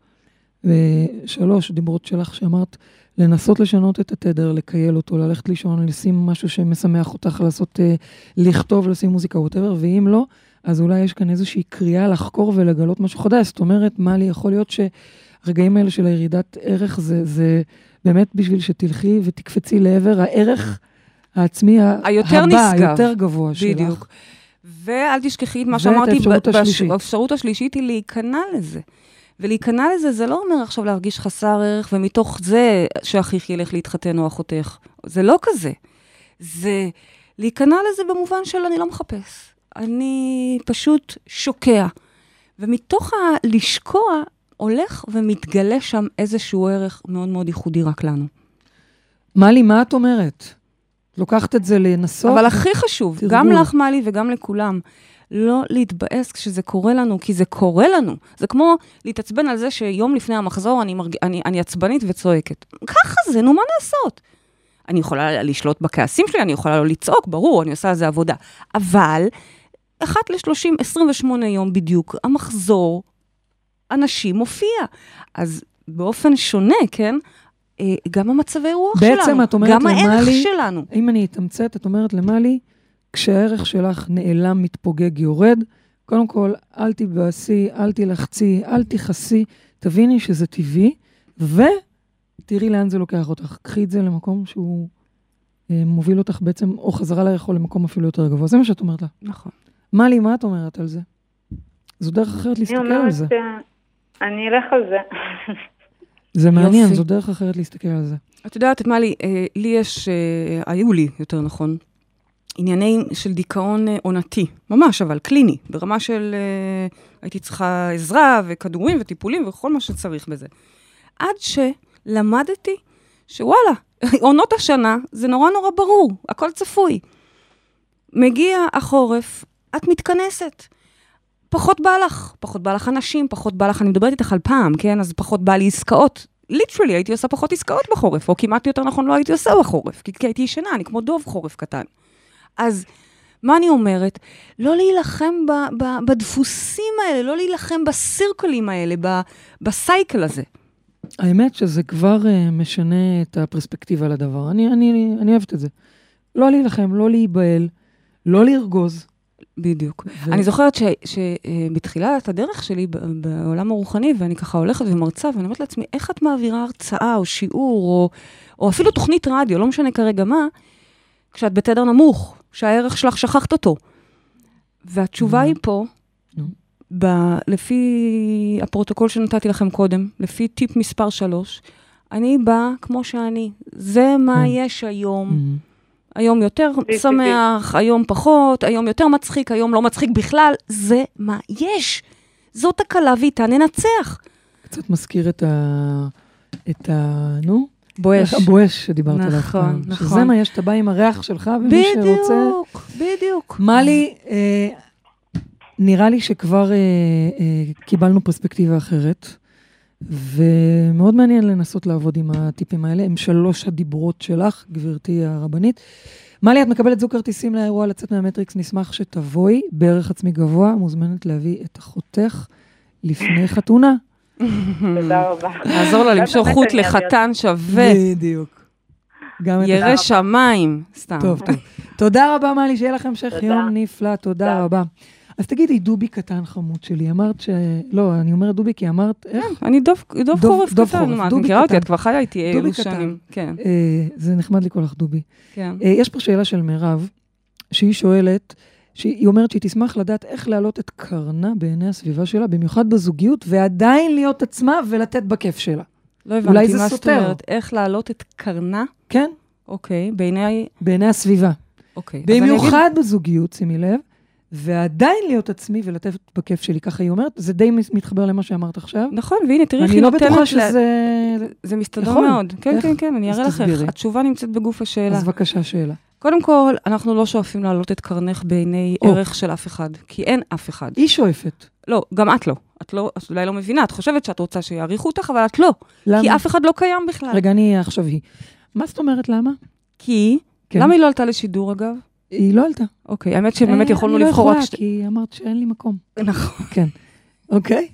ושלוש דיברות שלך שאמרת, לנסות לשנות את התדר, לקייל אותו, ללכת לישון, לשים משהו שמשמח אותך, לעשות, אה, לכתוב, לשים מוזיקה, ווטאבר, ואם לא, אז אולי יש כאן איזושהי קריאה לחקור ולגלות משהו חדש. זאת אומרת, מלי, יכול להיות שהרגעים האלה של הירידת ערך, זה, זה באמת בשביל שתלכי ותקפצי לעבר הערך העצמי היותר הבא, נשגב. היותר גבוה שלך. בדיוק. ואל תשכחי את מה ואת שאמרתי, האפשרות השלישית. האפשרות השלישית היא להיכנע לזה. ולהיכנע לזה, זה לא אומר עכשיו להרגיש חסר ערך, ומתוך זה שאחיך ילך להתחתן או אחותך. זה לא כזה. זה להיכנע לזה במובן של אני לא מחפש. אני פשוט שוקע. ומתוך הלשקוע הולך ומתגלה שם איזשהו ערך מאוד מאוד ייחודי רק לנו. מלי, מה את אומרת? לוקחת את זה לנסות? אבל הכי חשוב, תרגול. גם לך, מלי, וגם לכולם, לא להתבאס כשזה קורה לנו, כי זה קורה לנו. זה כמו להתעצבן על זה שיום לפני המחזור אני, מרג... אני, אני עצבנית וצועקת. ככה זה, נו, מה לעשות? אני יכולה לשלוט בכעסים שלי, אני יכולה לא לצעוק, ברור, אני עושה על זה עבודה. אבל, אחת ל-30, 28 יום בדיוק, המחזור הנשי מופיע. אז באופן שונה, כן? אה, גם המצבי רוח בעצם שלנו, את אומרת גם הערך למלי- שלנו. אם אני אתמצת, את אומרת למלי, כשהערך שלך נעלם, מתפוגג, יורד, קודם כל, אל תתבאסי, אל תלחצי, אל תכעסי, תביני שזה טבעי, ותראי לאן זה לוקח אותך. קחי את זה למקום שהוא אה, מוביל אותך בעצם, או חזרה לערך, או למקום אפילו יותר גבוה. זה מה שאת אומרת לה. נכון. מלי, מה את אומרת על זה? זו דרך אחרת להסתכל על אומרת זה. שאני אלך על זה. זה מעניין, יופי. זו דרך אחרת להסתכל על זה. את יודעת, מה לי, אה, לי יש, אה, היו לי, יותר נכון, עניינים של דיכאון אה, עונתי, ממש, אבל קליני, ברמה של הייתי צריכה עזרה וכדורים וטיפולים וכל מה שצריך בזה. עד שלמדתי שוואלה, *laughs* עונות השנה זה נורא נורא ברור, הכל צפוי. מגיע החורף, את מתכנסת. פחות בא לך, פחות בא לך אנשים, פחות בא לך, אני מדברת איתך על פעם, כן? אז פחות בא לי עסקאות. ליטרלי הייתי עושה פחות עסקאות בחורף, או כמעט יותר נכון לא הייתי עושה בחורף, כי, כי הייתי ישנה, אני כמו דוב חורף קטן. אז מה אני אומרת? לא להילחם ב, ב, בדפוסים האלה, לא להילחם בסירקלים האלה, ב, בסייקל הזה. האמת שזה כבר uh, משנה את הפרספקטיבה לדבר. אני, אני, אני אוהבת את זה. לא להילחם, לא להיבהל, לא לרגוז. בדיוק. ו- אני זוכרת שבתחילת הדרך שלי בעולם הרוחני, ואני ככה הולכת ומרצה, ואני אומרת לעצמי, איך את מעבירה הרצאה או שיעור, או, או אפילו תוכנית רדיו, לא משנה כרגע מה, כשאת בתדר נמוך, שהערך שלך שכחת אותו. והתשובה. היא פה. ב- לפי הפרוטוקול שנתתי לכם קודם, לפי טיפ מספר 3, אני באה כמו שאני. זה מה כן. יש היום. היום יותר. שמח, היום פחות, היום יותר מצחיק, היום לא מצחיק בכלל. זה מה יש. זאת הקלה ואיתה ננצח. קצת מזכיר את ה... את ה... נו? בואש. הבואש שדיברת עליו נכון. נכון. שזה מה יש, אתה בא עם הריח שלך, ומי שרוצה... בדיוק, בדיוק. מלי, אה, נראה לי שכבר אה, אה, קיבלנו פרספקטיבה אחרת, ומאוד מעניין לנסות לעבוד עם הטיפים האלה. הם שלוש הדיברות שלך, גברתי הרבנית. מלי, את מקבלת זוג כרטיסים לאירוע לצאת מהמטריקס, נשמח שתבואי בערך עצמי גבוה, מוזמנת להביא את אחותך לפני *laughs* חתונה. תודה רבה. נעזור לה למשוך חוט. לחתן שווה. בדיוק. גם את ירא שמיים, סתם. טוב, טוב. תודה רבה, מלי, שיהיה לכם המשך. יום נפלא, תודה. רבה. אז תגידי, דובי קטן חמוד שלי, אמרת ש... לא, אני אומרת דובי כי אמרת, איך? אני דוב דוב דוב- חורף דוב קטן, חורף, מה, את מכירה אותי? את כבר חיה איתי אילו קטן. שנים. כן, אה, זה נחמד לקרוא לך דובי. כן. אה, יש פה שאלה של מירב, שהיא שואלת, שהיא אומרת שהיא תשמח לדעת איך להעלות את קרנה בעיני הסביבה שלה, במיוחד בזוגיות, ועדיין להיות עצמה ולתת בכיף שלה. לא אולי הבנתי זה מה זאת. אומרת. איך להעלות את קרנה? כן? אוקיי, בעיני... בעיני הסביבה. אוקיי. אני אגיד- במיוחד בזוגיות, שימי לב, ועדיין להיות עצמי ולתת בכיף שלי, ככה היא אומרת, זה די מתחבר למה שאמרת עכשיו. נכון, והנה, תראי איך אני לא. בטוחה שזה... זה מסתדר יכול. מאוד. כן, איך? כן, כן, אני אראה לך איך. התשובה נמצאת בגוף השאלה. אז בבקשה, שאלה. קודם כל, אנחנו לא שואפים להעלות את קרנך בעיני או. ערך של אף אחד, כי אין אף אחד. היא שואפת. לא, גם את לא. את לא, את אולי לא מבינה, את חושבת שאת רוצה שיעריכו אותך, אבל את לא. למה? כי אף אחד לא קיים בכלל. רגע, אני עכשיו היא. מה זאת אומרת למה? כי... כן. למה היא לא עלתה לשידור, אגב? היא לא עלתה. אוקיי, האמת שבאמת אה, יכולנו אני לא לבחור רק... יכולה, שתי- כי אמרת שאין לי מקום. נכון. *laughs* כן. אוקיי?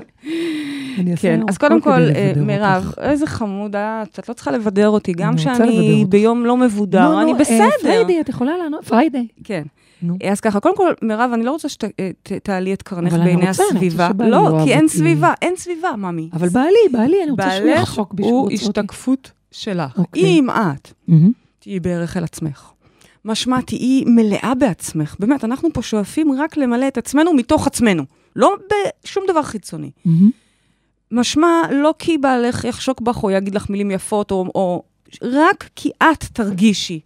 אני כן, אז קודם כל, אה. מירב, איזה חמודה, את לא צריכה לבדר אותי, גם אני אותך. ביום לא מבודר, נו, אני נו, אה, בסדר. פריידי, את יכולה לענות? פריידי. כן. נו. אז ככה, קודם כל, מירב, אני לא רוצה שתעלי את קרנך אני בעיני אני הסביבה. לא, כי אין. סביבה, אין סביבה, ממי. אבל בעלי, בעלי, אני רוצה שהוא בעלך יחשוק בי שהוא הוא. השתקפות שלך. אוקיי. אם את. תהיי בערך אל עצמך, משמע תהיי מלאה בעצמך. באמת, אנחנו פה שואפים רק למלא את עצמנו מתוך עצמנו, לא בשום דבר חיצוני. מהמם. משמע, לא כי בעלך יחשוק בך או יגיד לך מילים יפות, או, או רק כי את תרגישי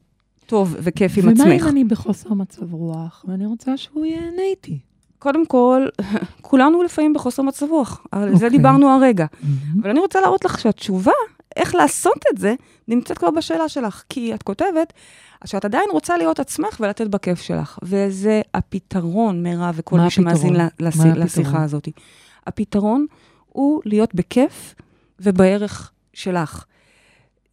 טוב וכיף עם ומה עצמך. אם אני בחוסר מצב רוח, ואני רוצה שהוא ייהנה איתי? קודם כל, *laughs* כולנו לפעמים בחוסר מצב רוח, על זה אוקיי. דיברנו הרגע. אבל אני רוצה להראות לך שהתשובה, איך לעשות את זה, נמצאת כבר בשאלה שלך. כי את כותבת שאת עדיין רוצה להיות עצמך ולתת בכיף שלך. וזה הפתרון, מירב, וכל מי שמאזין? לש-? לשיחה הזאת. הפתרון הוא להיות בכיף ובערך שלך.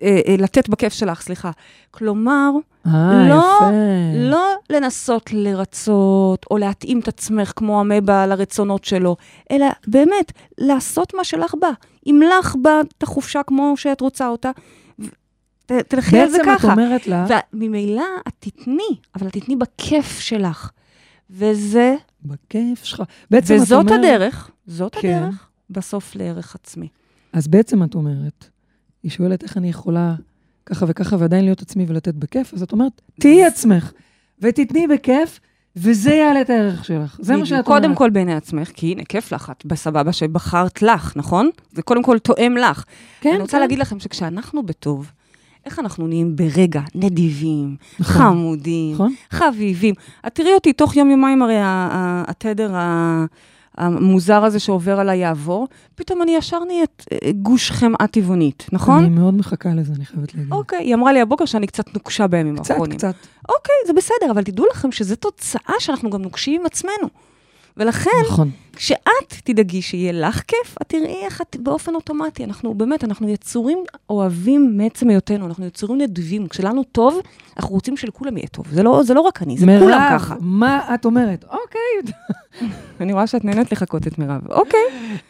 אה, אה, לתת בכיף שלך, סליחה. כלומר, אה, לא, יפה. לא לנסות לרצות או להתאים את עצמך כמו המבה לרצונות שלו, אלא באמת, לעשות מה שלך בא. אם לך בא את החופשה כמו שאת רוצה אותה, תלכי על זה בעצם את ככה. אומרת לה, וממילא את תתני, אבל את תתני בכיף שלך. וזה, בכיף שלך. בעצם את וזאת אומרת... הדרך, זאת כן. הדרך, בסוף לערך עצמי. אז בעצם את אומרת, היא שואלת איך אני יכולה ככה וככה ועדיין להיות עצמי ולתת בכיף, אז את אומרת, תהיי עצמך ותתני בכיף, וזה יעלה את הערך שלך. זה מה. שאת אומרת. קודם כל בעיני עצמך, כי הנה, כיף לך, את בסבבה שבחרת לך, נכון? זה קודם כל תואם לך. כן, אני רוצה כן. להגיד לכם שכשאנחנו בטוב, איך אנחנו נהיים ברגע נדיבים, נכון. חמודים, נכון? חביבים. את תראי אותי תוך יום-יומיים, הרי התדר המוזר הזה שעובר עליי יעבור, פתאום אני ישר נהיית אה, גוש חמאה טבעונית, נכון? אני מאוד מחכה לזה, אני חייבת להגיד. אוקיי, היא אמרה לי הבוקר שאני קצת נוקשה בימים קצת, האחרונים. קצת. אוקיי, זה בסדר, אבל תדעו לכם שזו תוצאה שאנחנו גם נוקשים עם עצמנו. ולכן, נכון. כשאת תדאגי שיהיה לך כיף, את תראי איך את באופן אוטומטי. אנחנו באמת, אנחנו יצורים אוהבים מעצם היותנו, אנחנו יצורים נדיבים. כשלנו טוב, אנחנו רוצים שלכולם יהיה טוב. זה לא, זה לא רק אני, זה כולם ככה. מירב, מה את אומרת? אוקיי. *laughs* אני רואה שאת נהנית לחכות את מירב. אוקיי.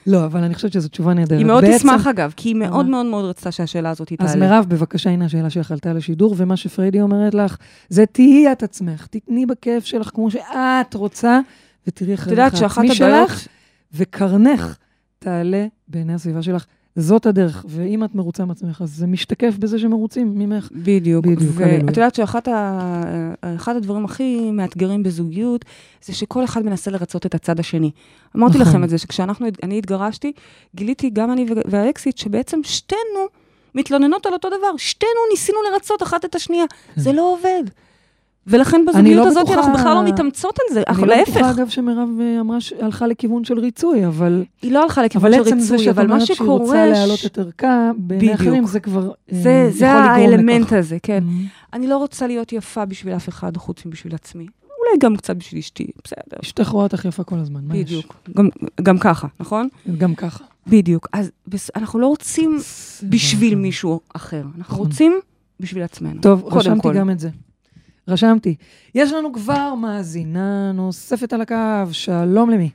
לא, אבל אני חושבת שזו תשובה נהדרת. היא מאוד בעצם- תשמח, אגב, כי היא מאוד? מאוד מאוד רצתה שהשאלה הזאת תעלה. אז מירב, בבקשה, הנה השאלה שלך עלתה לשידור, ומה שפריידי אומרת לך, זה תהיי את עצמך, תתני בכיף שלך כמו שאת רוצה, ותראי איך הערך העצמי. שלך, וקרנך תעלה בעיני הסביבה שלך. זאת הדרך, ואם את מרוצה מעצמך, אז זה משתקף בזה שמרוצים ממך. בדיוק. בדיוק. ואת יודעת שאחד ה... הדברים הכי מאתגרים בזוגיות, זה שכל אחד מנסה לרצות את הצד השני. אמרתי נכון. לכם את זה, שכשאנחנו, אני התגרשתי, גיליתי, גם אני והאקסיט, שבעצם שתינו מתלוננות על אותו דבר. שתינו ניסינו לרצות אחת את השנייה. זה לא עובד. ולכן לא בזוגיות הזאת בטוחה- אנחנו בכלל לא מתאמצות על זה, אנחנו אני לא להפך. בטוחה, אגב, שמירב אה, אמרה שהלכה לכיוון של ריצוי, אבל... היא לא הלכה לכיוון אבל של עצם זה ריצוי, שאת אבל מה אומרת שהיא שקורה... רוצה להעלות את ערכה, בעיני. אחרים זה כבר אה, זה, זה האלמנט. הזה, כן. Mhm. אני לא רוצה להיות יפה בשביל אף אחד חוץ מבשביל עצמי. אולי גם קצת בשביל אשתי, בסדר. אשתך רואה אותך יפה כל הזמן, מה יש? בדיוק. גם, גם ככה, נכון? גם ככה. בדיוק. אז. אנחנו לא רוצים בשביל. מישהו אחר, אנחנו נכון. רוצים בשביל עצמנו. טוב, רשמתי. גם את זה. רשמתי. יש לנו כבר מאזינה נוספת על הקו, שלום למי?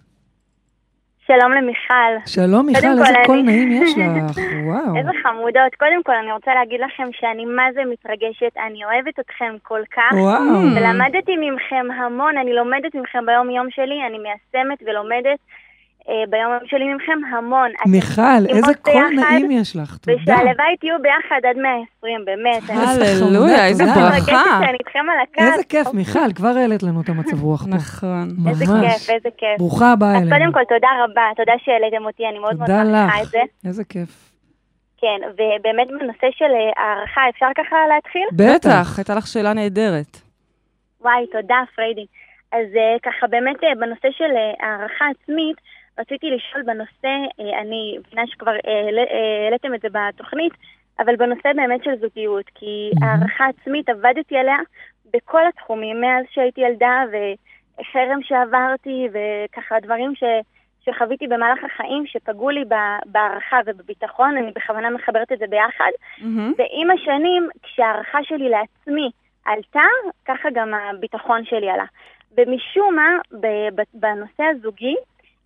שלום למיכל. שלום מיכל, איזה קול אני- נעים יש לך, *laughs* וואו. איזה חמודות. קודם כל, אני רוצה להגיד לכם שאני מה זה מתרגשת, אני אוהבת אתכם כל כך. וואו. ולמדתי מכם המון, אני לומדת מכם ביום-יום שלי, אני מיישמת ולומדת אה, ביום-יום שלי מכם המון. מיכל, איזה קול נעים יש לך, תודה. ושהלוואי תהיו ביחד עד 120, באמת. הללויה, איזה ברכה. איזה כיף, מיכל, כבר העלית לנו את המצב רוח פה. נכון. איזה. כיף, איזה כיף. ברוכה הבאה אז אלינו. קודם כל, תודה רבה, תודה שהעליתם אותי, אני מאוד מאוד מעריכה את לך. זה. איזה כיף. כן, ובאמת בנושא של אה, הערכה, אפשר ככה להתחיל? בטח, הייתה לך שאלה נהדרת. וואי, תודה, פריידי. אז uh, ככה, באמת בנושא של הערכה עצמית, רציתי לשאול בנושא, uh, אני מבינה שכבר העל- uh, העליתם את זה בתוכנית, אבל בנושא באמת של זוגיות, כי. הערכה עצמית, עבדתי עליה בכל התחומים, מאז שהייתי ילדה, וחרם שעברתי, וככה דברים ש... שחוויתי במהלך החיים, שפגעו לי בהערכה ובביטחון, אני בכוונה מחברת את זה ביחד. מהמם. ועם השנים, כשההערכה שלי לעצמי עלתה, ככה גם הביטחון שלי עלה. ומשום מה, בנושא הזוגי,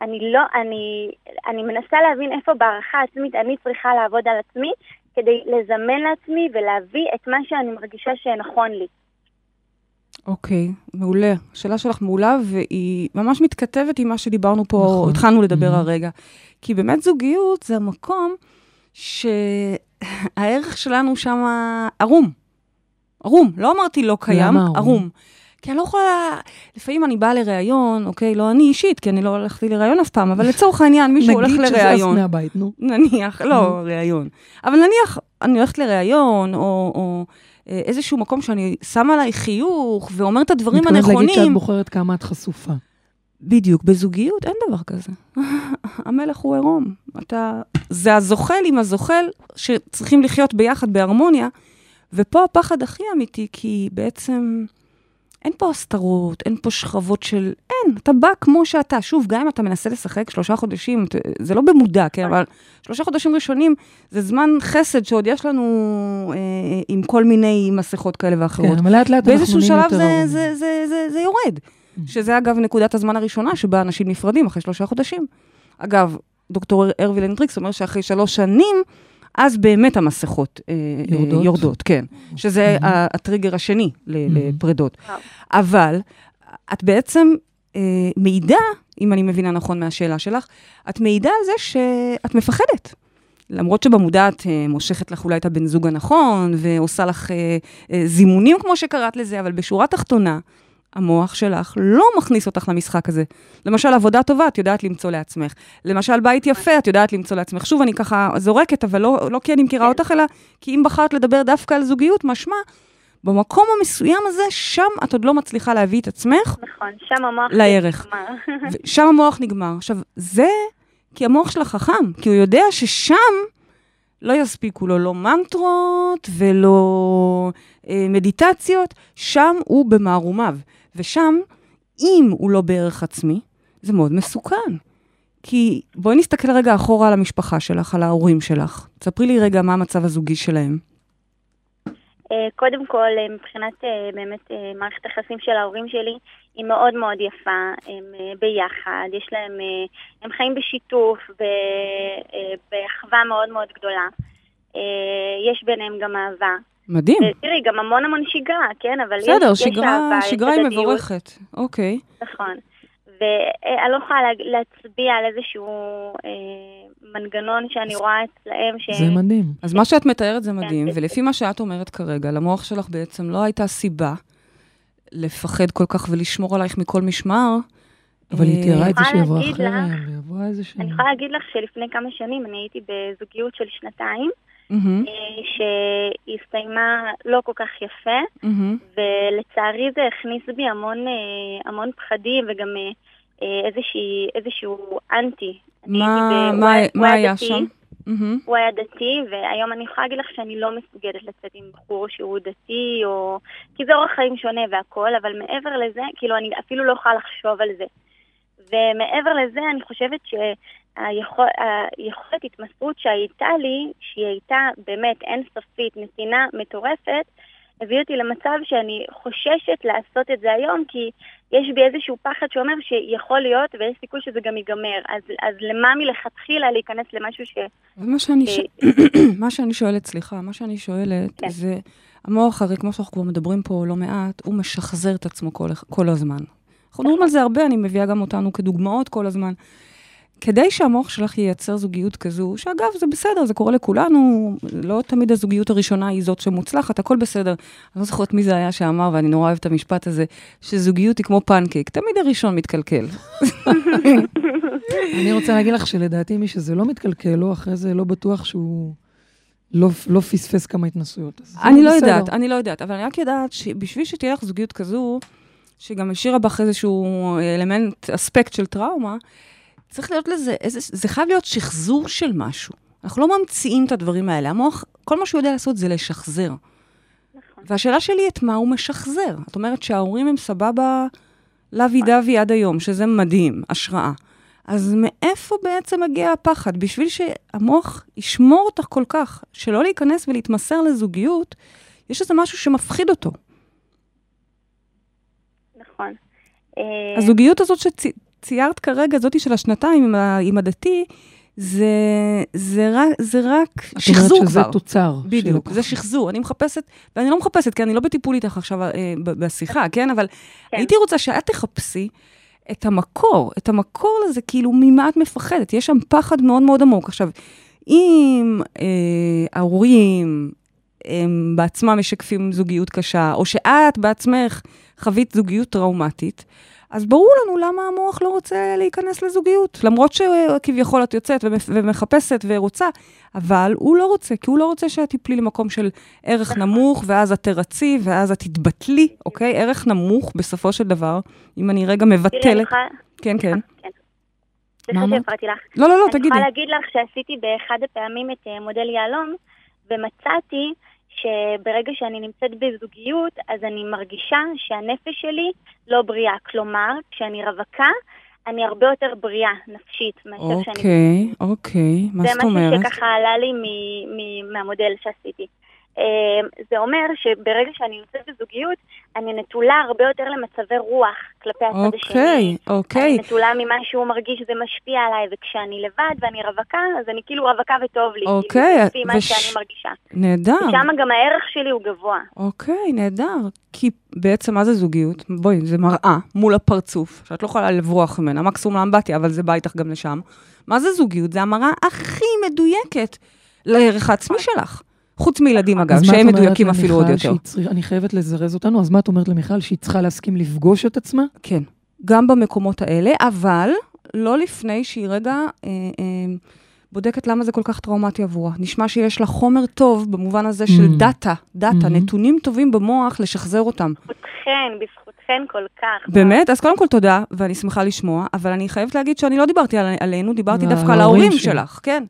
אני לא, אני, אני מנסה להבין איפה בהערכה עצמית אני צריכה לעבוד על עצמי, כדי לזמן לעצמי ולהביא את מה שאני מרגישה שנכון לי. אוקיי, מעולה. השאלה שלך מעולה, והיא ממש מתכתבת עם מה שדיברנו פה, נכון. התחלנו לדבר Mhm. הרגע. כי באמת זוגיות זה המקום שהערך שלנו שם ערום. ערום, לא אמרתי לא קיים, ערום? ערום. כי אני לא יכולה, לפעמים אני באה לראיון, אוקיי, לא אני אישית, כי אני לא הלכתי לראיון אף פעם, אבל לצורך העניין, מישהו הולך נגיד שזה לראיון. אסנה הבית, נו. נניח, לא ראיון. אבל נניח אני הולכת לראיון, או, או אה, איזשהו מקום שאני שמה עליי חיוך, ואומרת את הדברים מתכוונת להגיד שאת הנכונים. בוחרת כמה את חשופה. בדיוק, בזוגיות אין דבר כזה. *laughs* המלך הוא עירום. אתה... זה הזוחל עם הזוחל שצריכים לחיות ביחד בהרמוניה, ופה הפחד הכי אמיתי, כי בעצם אין פה הסתרות, אין פה שכבות של... אין, אתה בא כמו שאתה. שוב, גם אם אתה מנסה לשחק שלושה חודשים, זה לא במודע, כן, אבל שלושה חודשים ראשונים זה זמן חסד שעוד יש לנו אה, עם כל מיני מסכות כאלה ואחרות. כן, אבל לאט לאט אנחנו באיזשהו נהיים שלב יותר זה, אהובים. זה, זה, זה, זה יורד. שזה אגב נקודת הזמן הראשונה שבה אנשים נפרדים אחרי שלושה חודשים. אגב, דוקטור ארוויל הנדריקס אומר שאחרי שלוש שנים, אז באמת המסכות אה, יורדות? יורדות, כן. שזה ה- הטריגר השני ל- לפרידות. וואו. אבל את בעצם אה, מעידה, אם אני מבינה נכון מהשאלה שלך, את מעידה על זה שאת מפחדת. למרות שבמודע את אה, מושכת לך אולי את הבן זוג הנכון, ועושה לך אה, אה, זימונים, כמו שקראת לזה, אבל בשורה תחתונה, המוח שלך לא מכניס אותך למשחק הזה. למשל, עבודה טובה, את יודעת למצוא לעצמך. למשל, בית יפה, את יודעת למצוא לעצמך. שוב, אני ככה זורקת, אבל לא, לא כי אני מכירה אותך, אלא כי אם בחרת לדבר דווקא על זוגיות, משמע, במקום המסוים הזה, שם את עוד לא מצליחה להביא את עצמך, נכון, שם המוח... לערך. נגמר. *laughs* ושם המוח נגמר. עכשיו, זה כי המוח שלך חכם, כי הוא יודע ששם לא יספיקו לו לא מנטרות ולא אה, מדיטציות, שם הוא במערומיו. ושם, אם הוא לא בערך עצמי, זה מאוד מסוכן. כי בואי נסתכל רגע אחורה על המשפחה שלך, על ההורים שלך. תספרי לי רגע מה המצב הזוגי שלהם. אה, קודם כל, אה, מבחינת אה, באמת מערכת היחסים של ההורים שלי, היא מאוד מאוד יפה, הם ביחד, יש להם, הם חיים בשיתוף, באחווה מאוד מאוד גדולה. יש ביניהם גם אהבה. מדהים. תראי, גם המון המון שגרה, כן? אבל יש, בסדר, יש שגרה, יש שגרה היא. מבורכת. אוקיי. נכון. ואני לא יכולה לה- להצביע על איזשהו אה, מנגנון שאני רואה אצלהם, ש... זה מדהים. אז מה שאת מתארת זה מדהים, כן. ולפי מה שאת אומרת כרגע, למוח שלך בעצם לא הייתה סיבה לפחד כל כך ולשמור עלייך מכל משמר. אבל היא אה, תיארה את זה שהיא עברה עברה איזה שם. אני יכולה להגיד לך שלפני כמה שנים אני הייתי בזוגיות של שנתיים, מהמם, אה, שהסתיימה לא כל כך יפה, מהמם. ולצערי זה הכניס בי המון, אה, המון פחדים וגם אה, איזושהי, איזשהו אנטי. מה מה- הוא מה הוא היה דתי, שם? מהמם. הוא היה דתי, והיום אני יכולה להגיד לך שאני לא מסוגלת לצאת עם בחור שהוא דתי, או... כי זה אורח חיים שונה והכול, אבל מעבר לזה, כאילו, אני אפילו לא יכולה לחשוב על זה. ומעבר לזה, אני חושבת שהיכולת התמסרות שהייתה לי, שהיא הייתה באמת אינסופית, נתינה מטורפת, הביא אותי למצב שאני חוששת לעשות את זה היום, כי יש בי איזשהו פחד שאומר שיכול להיות ויש סיכוי שזה גם ייגמר. אז, אז למה מלכתחילה להיכנס למשהו ש... ומה שאני ש- אה, *clears throat* מה שאני שואלת, סליחה, מה שאני שואלת כן. זה, המוח, הרי כמו שאנחנו כבר מדברים פה לא מעט, הוא משחזר את עצמו כל, כל הזמן. אנחנו מדברים על זה הרבה, אני מביאה גם אותנו כדוגמאות כל הזמן. כדי שהמוח שלך ייצר זוגיות כזו, שאגב, זה בסדר, זה קורה לכולנו, לא תמיד הזוגיות הראשונה היא זאת שמוצלחת, הכל בסדר. אני לא זוכרת מי זה היה שאמר, ואני נורא אוהבת את המשפט הזה, שזוגיות היא כמו פנקייק, תמיד הראשון מתקלקל. *laughs* אני רוצה להגיד לך שלדעתי מי שזה לא מתקלקל לו, אחרי זה לא בטוח שהוא לא, לא פספס כמה התנסויות. אני לא. יודעת, אני לא יודעת, אבל אני רק יודעת שבשביל שתהיה לך זוגיות כזו, שגם השאירה בך איזשהו אלמנט, אספקט של טראומה, צריך להיות לזה, איזה, זה חייב להיות שחזור של משהו. אנחנו לא ממציאים את הדברים האלה. המוח, כל מה שהוא יודע לעשות זה לשחזר. נכון. והשאלה שלי, את מה הוא משחזר? את אומרת שההורים הם סבבה לוי דווי עד היום, שזה מדהים, השראה. אז מאיפה בעצם מגיע הפחד? בשביל שהמוח ישמור אותך כל כך, שלא להיכנס ולהתמסר לזוגיות, יש איזה משהו שמפחיד אותו. נכון. אה, הזוגיות הזאת שציירת כרגע, זאתי של השנתיים עם, ה- עם הדתי, זה, זה, רק, זה רק שחזור את אומרת שזה כבר. תוצר. בדיוק, של- זה שחזור. אני מחפשת, ואני לא מחפשת, כי אני לא בטיפול איתך עכשיו אה, בשיחה, כן? אבל כן. הייתי רוצה שאת תחפשי את המקור, את המקור לזה, כאילו, ממה את מפחדת? יש שם פחד מאוד מאוד עמוק. עכשיו, אם אה, ההורים הם בעצמם משקפים זוגיות קשה, או שאת בעצמך חווית זוגיות טראומטית, אז ברור לנו למה המוח לא רוצה להיכנס לזוגיות. למרות שכביכול את יוצאת ומח- ומחפשת ורוצה, אבל הוא לא רוצה, כי הוא לא רוצה שאת תיפלי למקום של ערך נמוך, ואז את תרצי, ואז את תתבטלי, אוקיי? ערך נמוך, בסופו של דבר, אם אני רגע אני מבטלת... כן, כן. סליחה אמרת? שהפרעתי לך. לא, לא, לא, אני תגידי. יכולה להגיד לך שעשיתי באחד הפעמים את אה, מודל יהלום, ומצאתי שברגע שאני נמצאת בזוגיות, אז אני מרגישה שהנפש שלי לא בריאה. כלומר, כשאני רווקה, אני הרבה יותר בריאה נפשית מאשר שאני... אוקיי, אוקיי, מה זאת זה אומרת? משהו שככה עלה לי מ- מ- מהמודל שעשיתי. אה, זה אומר שברגע שאני נמצאת בזוגיות, אני נטולה הרבה יותר למצבי רוח כלפי הצד אוקיי, השני. אוקיי. אני נטולה ממה שהוא מרגיש שזה משפיע עליי, וכשאני לבד ואני רווקה, אז אני כאילו רווקה וטוב לי. אוקיי, כאילו, לפי מה וש- שאני מרגישה. נהדר. ושם גם הערך שלי הוא גבוה. אוקיי, נהדר. כי בעצם מה זה זוגיות? בואי, זה מראה מול הפרצוף, שאת לא יכולה לברוח ממנה, מקסימום לאמבטיה, אבל זה בא איתך גם לשם. מה זה זוגיות? זה המראה הכי מדויקת לערך העצמי שלך. חוץ מילדים, אגב, אז מה את שהם מדויקים אפילו עוד יותר. צריכה- אני חייבת לזרז אותנו, אז מה את אומרת למיכל? שהיא צריכה להסכים לפגוש את עצמה? כן, גם במקומות האלה, אבל לא לפני שהיא רגע אה, אה, בודקת למה זה כל כך טראומטי עבורה. נשמע שיש לה חומר טוב במובן הזה של Mm. דאטה, דאטה, Mhm. נתונים טובים במוח לשחזר אותם. בזכותכן, בזכותכן כל כך. באמת? אז קודם כל תודה, ואני שמחה לשמוע, אבל אני חייבת להגיד שאני לא דיברתי על, עלינו, דיברתי על דווקא על ההורים. שלך, כן.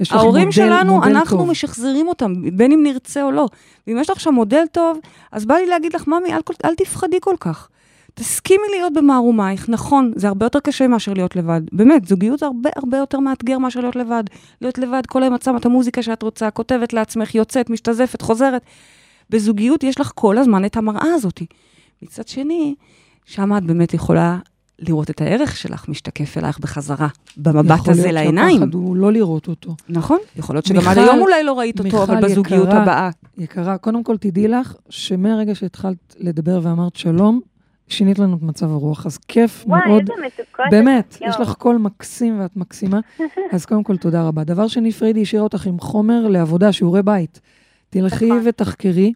יש ההורים מודל- שלנו, מודל אנחנו טוב. משחזרים אותם, בין אם נרצה או לא. ואם יש לך שם מודל טוב, אז בא לי להגיד לך, ממי, אל, אל תפחדי כל כך. תסכימי להיות במערומייך, נכון, זה הרבה יותר קשה מאשר להיות לבד. באמת, זוגיות זה הרבה הרבה יותר מאתגר מאשר להיות לבד. להיות לבד, כל היום את שמה את המוזיקה שאת רוצה, כותבת לעצמך, יוצאת, משתזפת, חוזרת. בזוגיות יש לך כל הזמן את המראה הזאת. מצד שני, שם את באמת יכולה לראות את הערך שלך משתקף אלייך בחזרה, במבט יכול הזה להיות לעיניים. שהפחד הוא לא לראות אותו. נכון, יכול להיות שגם עד היום אולי לא ראית אותו, אבל בזוגיות יקרה, הבאה. יקרה, קודם כל תדעי לך שמרגע שהתחלת לדבר ואמרת שלום, שינית לנו את מצב הרוח, אז כיף וואי, מאוד. איזה מתוקות. באמת. יש לך קול מקסים ואת מקסימה, *laughs* אז קודם כל תודה רבה. דבר שני, פריידי השאיר אותך עם חומר לעבודה, שיעורי בית. תלכי נכון. ותחקרי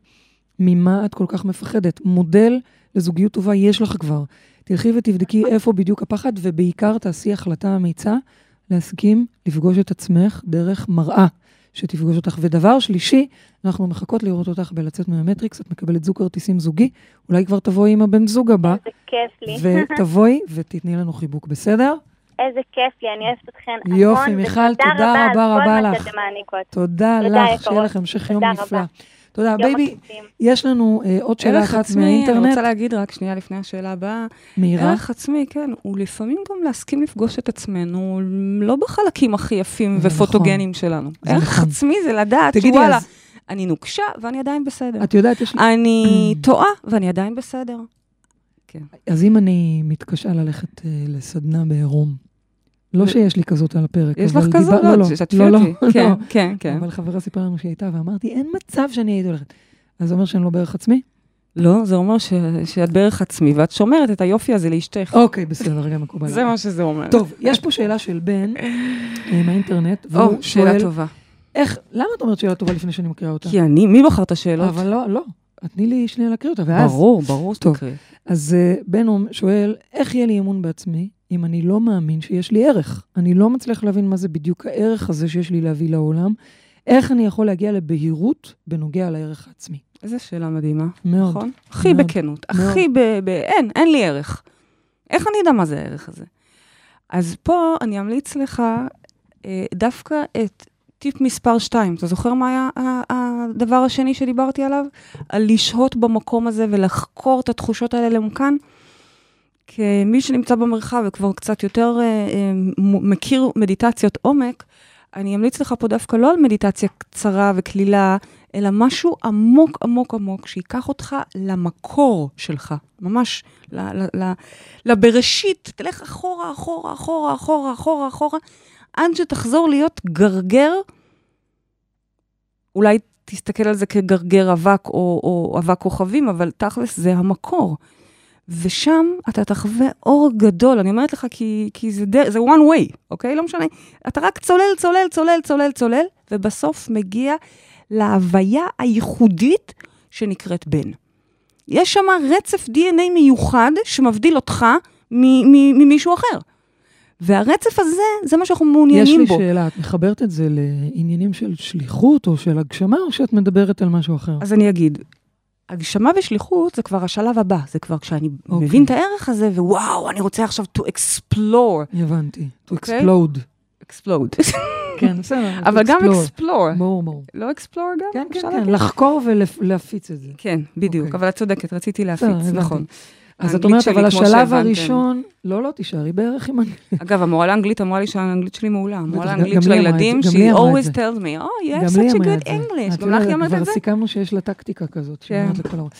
ממה את כל כך מפחדת. מודל לזוגיות טובה יש לך כבר. תלכי ותבדקי איפה בדיוק הפחד, ובעיקר תעשי החלטה אמיצה להסכים לפגוש את עצמך דרך מראה שתפגוש אותך. ודבר שלישי, אנחנו מחכות לראות אותך בלצאת מהמטריקס, את מקבלת זוג כרטיסים זוגי, אולי כבר תבואי עם הבן זוג הבא, איזה כיף לי. ותבואי ותתני לנו חיבוק, בסדר? איזה כיף לי, אני אוהבת אתכן המון. יופי, מיכל, תודה רבה רבה לך. מה שאתם מעניקות. תודה תודה, לך. שיהיה לך המשך יום תודה נפלא. תודה, יום baby. יש לנו אה, עוד שאלה ערך אחת עצמי, אני מהאינטרנט, רוצה להגיד רק שנייה לפני השאלה הבאה. מהירה. ערך עצמי, כן, הוא לפעמים גם להסכים לפגוש את עצמנו, לא בחלקים הכי יפים זה ופוטוגנים שלנו. זה ערך נכון. עצמי זה לדעת תגידי, שוואלה, אז אני נוקשה ואני עדיין בסדר. את יודעת, יש לי... אני. *clears throat* טועה ואני עדיין בסדר. אז אם אני מתקשה ללכת אה, לסדנה בעירום, לא שיש לי כזאת על הפרק, יש לך כזו? דיבר- לא, לא, תשתפי לא, לא, אותי. לא. *laughs* כן, כן, כן. אבל חברה סיפרה לנו שהיא הייתה, ואמרתי, אין מצב שאני הייתי הולכת. אז זה אומר שאני לא בערך עצמי? לא, זה אומר ש- שאת בערך עצמי, ואת שומרת את היופי הזה לאשתך. אוקיי, בסדר, גם מקובל. זה. מה שזה אומר. טוב, יש פה שאלה של בן אה, מהאינטרנט, או, והוא שאלה שואל, טובה. איך, למה את אומרת שאלה טובה לפני שאני מקריאה אותה? כי אני, מי בחר את השאלות? אבל לא, לא. תני לי שנייה להקריא אותה, ואז... ברור, ברור. שתקריא. אז אה, בן שואל, איך יהיה לי אמון בעצמי אם אני לא מאמין שיש לי ערך? אני לא מצליח להבין מה זה בדיוק הערך הזה שיש לי להביא לעולם. איך אני יכול להגיע לבהירות בנוגע לערך העצמי? איזו שאלה מדהימה, מאוד. נכון? הכי. בכנות. הכי ב... ב- אין, אין לי ערך. איך אני אדע מה זה הערך הזה? אז פה אני אמליץ לך אה, דווקא את טיפ מספר 2. אתה זוכר מה היה הדבר השני שדיברתי עליו? על לשהות במקום הזה ולחקור את התחושות האלה לעומקן? כמי שנמצא במרחב וכבר קצת יותר אה, אה, מכיר מדיטציות עומק, אני אמליץ לך פה דווקא לא על מדיטציה קצרה וקלילה, אלא משהו עמוק עמוק עמוק, שייקח אותך למקור שלך, ממש ל- ל- ל- לבראשית, תלך אחורה, אחורה, אחורה, אחורה, אחורה, אחורה, עד שתחזור להיות גרגר, אולי תסתכל על זה כגרגר אבק או, או אבק כוכבים, אבל תכלס זה המקור. ושם אתה תחווה אור גדול, אני אומרת לך כי, כי זה, דר, זה one way, אוקיי? לא משנה. אתה רק צולל, צולל, צולל, צולל, צולל, ובסוף מגיע להוויה הייחודית שנקראת בן. יש שם רצף DNA מיוחד שמבדיל אותך ממישהו אחר. והרצף הזה, זה מה שאנחנו יש מעוניינים לי בו. שאלה, את מחברת את זה לעניינים של שליחות או של הגשמה, או שאת מדברת על משהו אחר? אז אני אגיד, הגשמה ושליחות זה כבר השלב הבא, זה כבר כשאני אוקיי. מבין את הערך הזה, ווואו, אני רוצה עכשיו to explore, הבנתי. To אוקיי. explode. explode. *laughs* כן, בסדר. אבל גם explore. ברור, ברור. לא explore גם? כן, כן, כן? לחקור ולהפיץ את זה. כן, בדיוק, אוקיי. אבל את צודקת, רציתי להפיץ. נכון. אז את אומרת, אבל השלב. הראשון, לא, לא, תישארי בערך עם. אגב, המורה לאנגלית אמרה לי שהאנגלית שלי מעולה. המורה לאנגלית של הילדים, she את always tells me, oh, you have such a good. English. גם לך היא אומרת את כבר זה? סיכמנו שיש לה טקטיקה כזאת, שהיא כן. אומרת לכל העולם.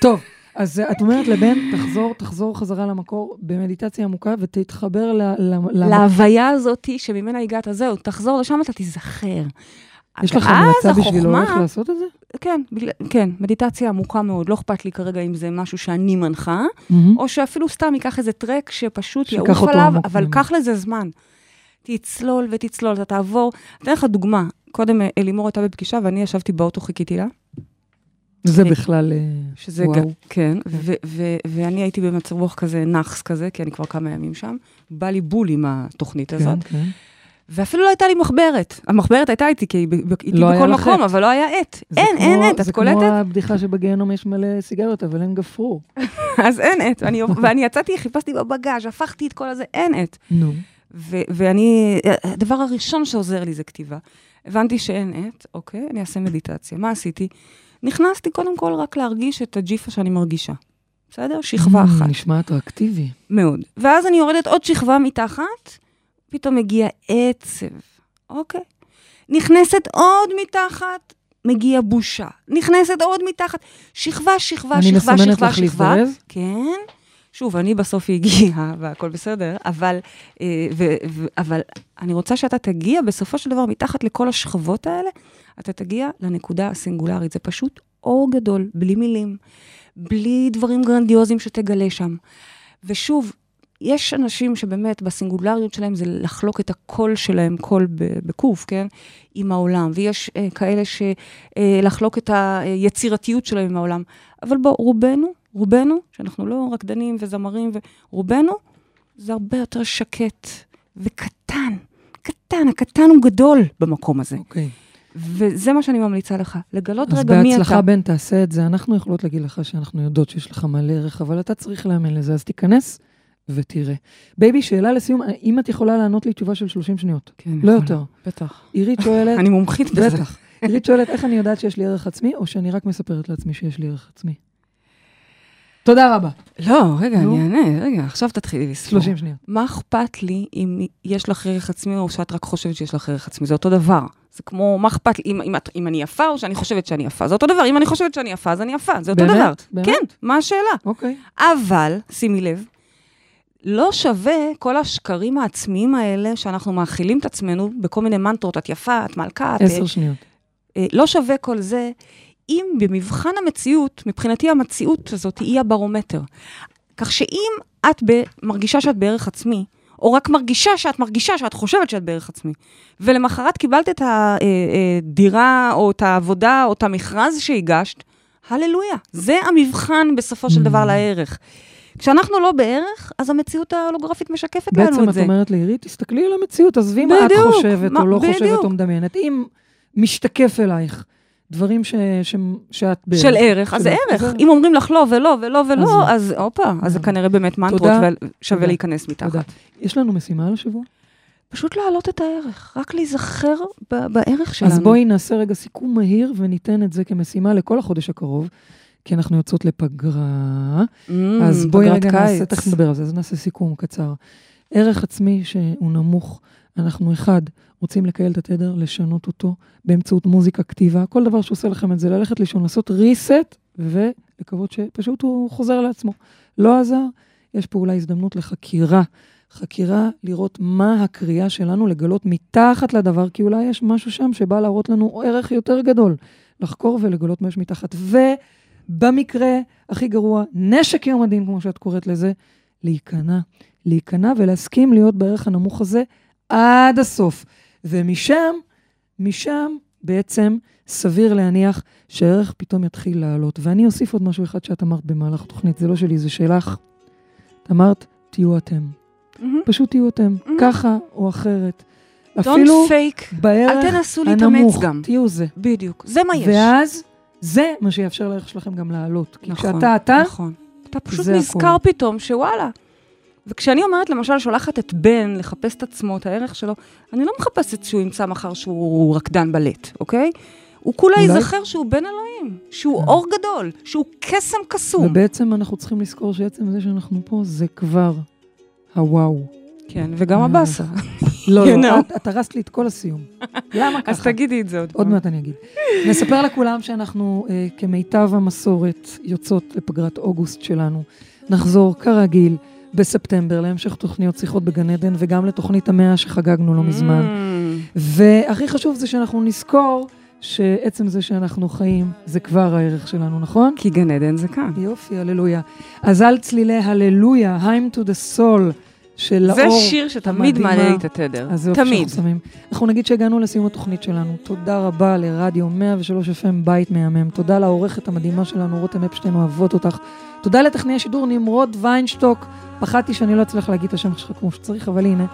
טוב, אז את אומרת לבן, תחזור, תחזור חזרה למקור במדיטציה עמוקה ותתחבר ל- להוויה הזאת שממנה הגעת, זהו, תחזור לשם, אתה תיזכר. יש לך ואז המלצה בשבילו איך לעשות את זה? כן, כן, מדיטציה עמוקה מאוד. לא אכפת לי כרגע אם זה משהו שאני מנחה, מהמם. או שאפילו סתם ייקח איזה טרק שפשוט יעוף עליו, עמוק אבל. קח לזה זמן. תצלול ותצלול, אתה תעבור. אתן לך דוגמה. קודם אה, אלימור הייתה בפגישה ואני ישבתי באוטו, חיכיתי לה. זה אני- בכלל... אה, שזה וואו. גם, כן, ו- ו- ואני הייתי במצב רוח כזה נאחס כזה, כי אני כבר כמה ימים שם. בא לי בול עם התוכנית הזאת, כן, כן. ואפילו לא הייתה לי מחברת. המחברת הייתה איתי, כי היא איתי לא בכל מקום. אבל לא היה עט. זה אין, כמו- אין עט, את זה קולטת? כמו הבדיחה שבגיהנום יש מלא סיגריות, אבל אין גפרור. *laughs* אז אין עט. ואני- ואני יצאתי, חיפשתי בבגאז', הפכתי את כל הזה, אין עט. נו. ו- ואני, הדבר הראשון שעוזר לי זה כתיבה. הבנתי שאין עט, אוקיי, אני אעשה מדיטציה. מה עשיתי? נכנסתי קודם כל רק להרגיש את הג'יפה שאני מרגישה. בסדר? שכבה אחת. נשמע אטרקטיבי. מאוד. ואז אני יורדת עוד שכבה מתחת, פתאום מגיע עצב, אוקיי? נכנסת עוד מתחת, מגיע בושה. נכנסת עוד מתחת, שכבה, שכבה, אני שכבה, מסמנת שכבה, לך שכבה. להזדרז. כן. שוב, אני בסוף הגיעה *laughs* והכל בסדר, אבל, אה, ו, ו, אבל אני רוצה שאתה תגיע בסופו של דבר מתחת לכל השכבות האלה, אתה תגיע לנקודה הסינגולרית. זה פשוט אור גדול, בלי מילים, בלי דברים גרנדיוזיים שתגלה שם. ושוב, יש אנשים שבאמת בסינגולריות שלהם זה לחלוק את הקול שלהם, קול בקוף, כן? עם העולם, ויש אה, כאלה שלחלוק את היצירתיות שלהם עם העולם. אבל בוא, רובנו, רובנו, שאנחנו לא רקדנים וזמרים, ורובנו, זה הרבה יותר שקט וקטן. קטן, הקטן הוא גדול במקום הזה. אוקיי. וזה מה שאני ממליצה לך, לגלות אז רגע מי אתה. בהצלחה, בן, תעשה את זה. אנחנו יכולות להגיד לך שאנחנו יודעות שיש לך מלא ערך, אבל אתה צריך להאמין לזה, אז תיכנס ותראה. baby, שאלה לסיום, אם את יכולה לענות לי תשובה של 30 שניות. כן, לא יכולה. יותר. בטח. עירית שואלת, *laughs* אני מומחית בזה. בטח. עירית שואלת, איך אני יודעת שיש לי ערך עצמי, או שאני רק מספרת לעצמי שיש לי ערך עצמי? תודה רבה. לא, רגע, נו. אני אענה, רגע, עכשיו תתחילי לספור. 30 שניות. מה אכפת לי אם יש לך ערך עצמי או שאת רק חושבת שיש לך ערך עצמי? זה אותו דבר. זה כמו, מה אכפת לי אם, אם, את- אם אני יפה או שאני חושבת שאני יפה? זה אותו דבר. אם אני חושבת שאני יפה, אז אני יפה. זה אותו באמת? דבר. באמת? כן, מה השאלה? אוקיי. אבל, שימי לב, לא שווה כל השקרים העצמיים האלה שאנחנו מאכילים את עצמנו בכל מיני מנטרות, את יפה, את מלכה, את... עשר שניות. אה, לא שווה כל זה, אם במבחן המציאות, מבחינתי המציאות הזאת היא הברומטר. כך שאם את ב, מרגישה שאת בערך עצמי, או רק מרגישה שאת מרגישה שאת חושבת שאת בערך עצמי, ולמחרת קיבלת את הדירה, או את העבודה, או את המכרז שהגשת, הללויה. זה המבחן בסופו של דבר Mm. לערך. כשאנחנו לא בערך, אז המציאות ההולוגרפית משקפת לנו בעצם את את זה. אומרת לעירית, תסתכלי על המציאות, עזבי מה את חושבת מה- או לא חושבת בדיוק. או מדמיינת. אם משתקף אלייך דברים ש- ש- שאת בערך. של ערך, אז זה ערך. זה- אם אומרים לך לא ולא ולא ולא, לא. אז הופה, אז זה נכון. כנראה באמת מנטרות, תודה. ושווה תודה. להיכנס תודה. מתחת. יש לנו משימה על השבוע? פשוט להעלות את הערך, רק להיזכר ב- בערך שלנו. אז בואי נעשה רגע סיכום מהיר וניתן את זה כמשימה לכל החודש הקרוב, כי אנחנו יוצאות לפגרה. Mm, אז בואי רגע נעשה, קיץ. תכף נדבר על זה, אז נעשה סיכום קצר. ערך עצמי שהוא נמוך, אנחנו אחד, רוצים לקהל את התדר, לשנות אותו באמצעות מוזיקה, כתיבה, כל דבר שעושה לכם את זה, ללכת לישון, לעשות reset ולקוות שפשוט הוא חוזר לעצמו. לא עזר, יש פה אולי הזדמנות לחקירה. חקירה, לראות מה הקריאה שלנו, לגלות מתחת לדבר, כי אולי יש משהו שם שבא להראות לנו ערך יותר גדול. לחקור ולגלות מה יש מתחת. ובמקרה הכי גרוע, נשק יום הדין, כמו שאת קוראת לזה, להיכנע. להיכנע ולהסכים להיות בערך הנמוך הזה עד הסוף. ומשם, משם בעצם סביר להניח שהערך פתאום יתחיל לעלות. ואני אוסיף עוד משהו אחד שאת אמרת במהלך התוכנית, זה לא שלי, זה שלך. את אמרת, תהיו אתם. מהמם. פשוט תהיו אתם, Mhm. ככה או אחרת. Don't אפילו fake, בערך אל תנסו להתאמץ הנמוך, גם. תהיו זה. בדיוק, זה מה יש. ואז זה מה שיאפשר לערך שלכם גם לעלות. כי נכון, כשאתה אתה, נכון. אתה פשוט נזכר הכל. פתאום שוואלה. וכשאני אומרת, למשל, שולחת את בן לחפש את עצמו, את הערך שלו, אני לא מחפשת שהוא ימצא מחר שהוא רקדן בלט, אוקיי? הוא כולה אולי- ייזכר שהוא בן אלוהים, שהוא כן. אור גדול, שהוא קסם קסום. ובעצם אנחנו צריכים לזכור שעצם זה שאנחנו פה זה כבר הוואו. כן, וגם אה, הבאסה. לא, לא. את- הרסת לי את כל הסיום. למה ככה? אז תגידי את זה עוד עוד פעם. מעט אני אגיד. נספר לכולם שאנחנו, אה, כמיטב המסורת, יוצאות לפגרת אוגוסט שלנו. נחזור כרגיל בספטמבר להמשך תוכניות שיחות בגן עדן, וגם לתוכנית המאה שחגגנו לא מזמן. Mm. והכי חשוב זה שאנחנו נזכור שעצם זה שאנחנו חיים, זה כבר הערך שלנו, נכון? כי גן עדן זה כאן. יופי, הללויה. אז על צלילי הללויה, I'm to the soul של זה לאור. שיר שתמיד. מעלה לי את התדר. אז זה יופי תמיד. שאנחנו שמים. אנחנו נגיד שהגענו לסיום התוכנית שלנו. תודה רבה לרדיו 103 FM, בית מהמם. תודה לעורכת המדהימה שלנו, רותם אפשטיין, אוהבות אותך. תודה לטכנאי השידור נמרוד ויינשטוק. פחדתי שאני לא אצליח להגיד את השם שלך כמו שצריך, אבל הנה.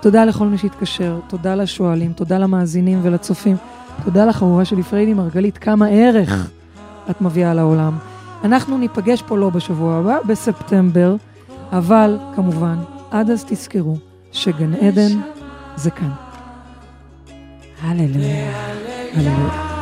תודה לכל מי שהתקשר, תודה לשואלים, תודה למאזינים ולצופים. תודה אהובה שלי פריידי מרגלית, כמה ערך את מביאה לעולם. אנחנו ניפגש פה לא בשבוע הבא, בספטמבר, אבל כמובן, עד אז תזכרו שגן עדן זה כאן. הללויה. הללויה.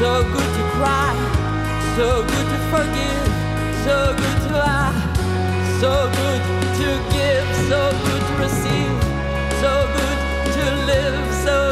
So good to cry, so good to forgive, so good to laugh, so good to give, so good to receive, so good to live, so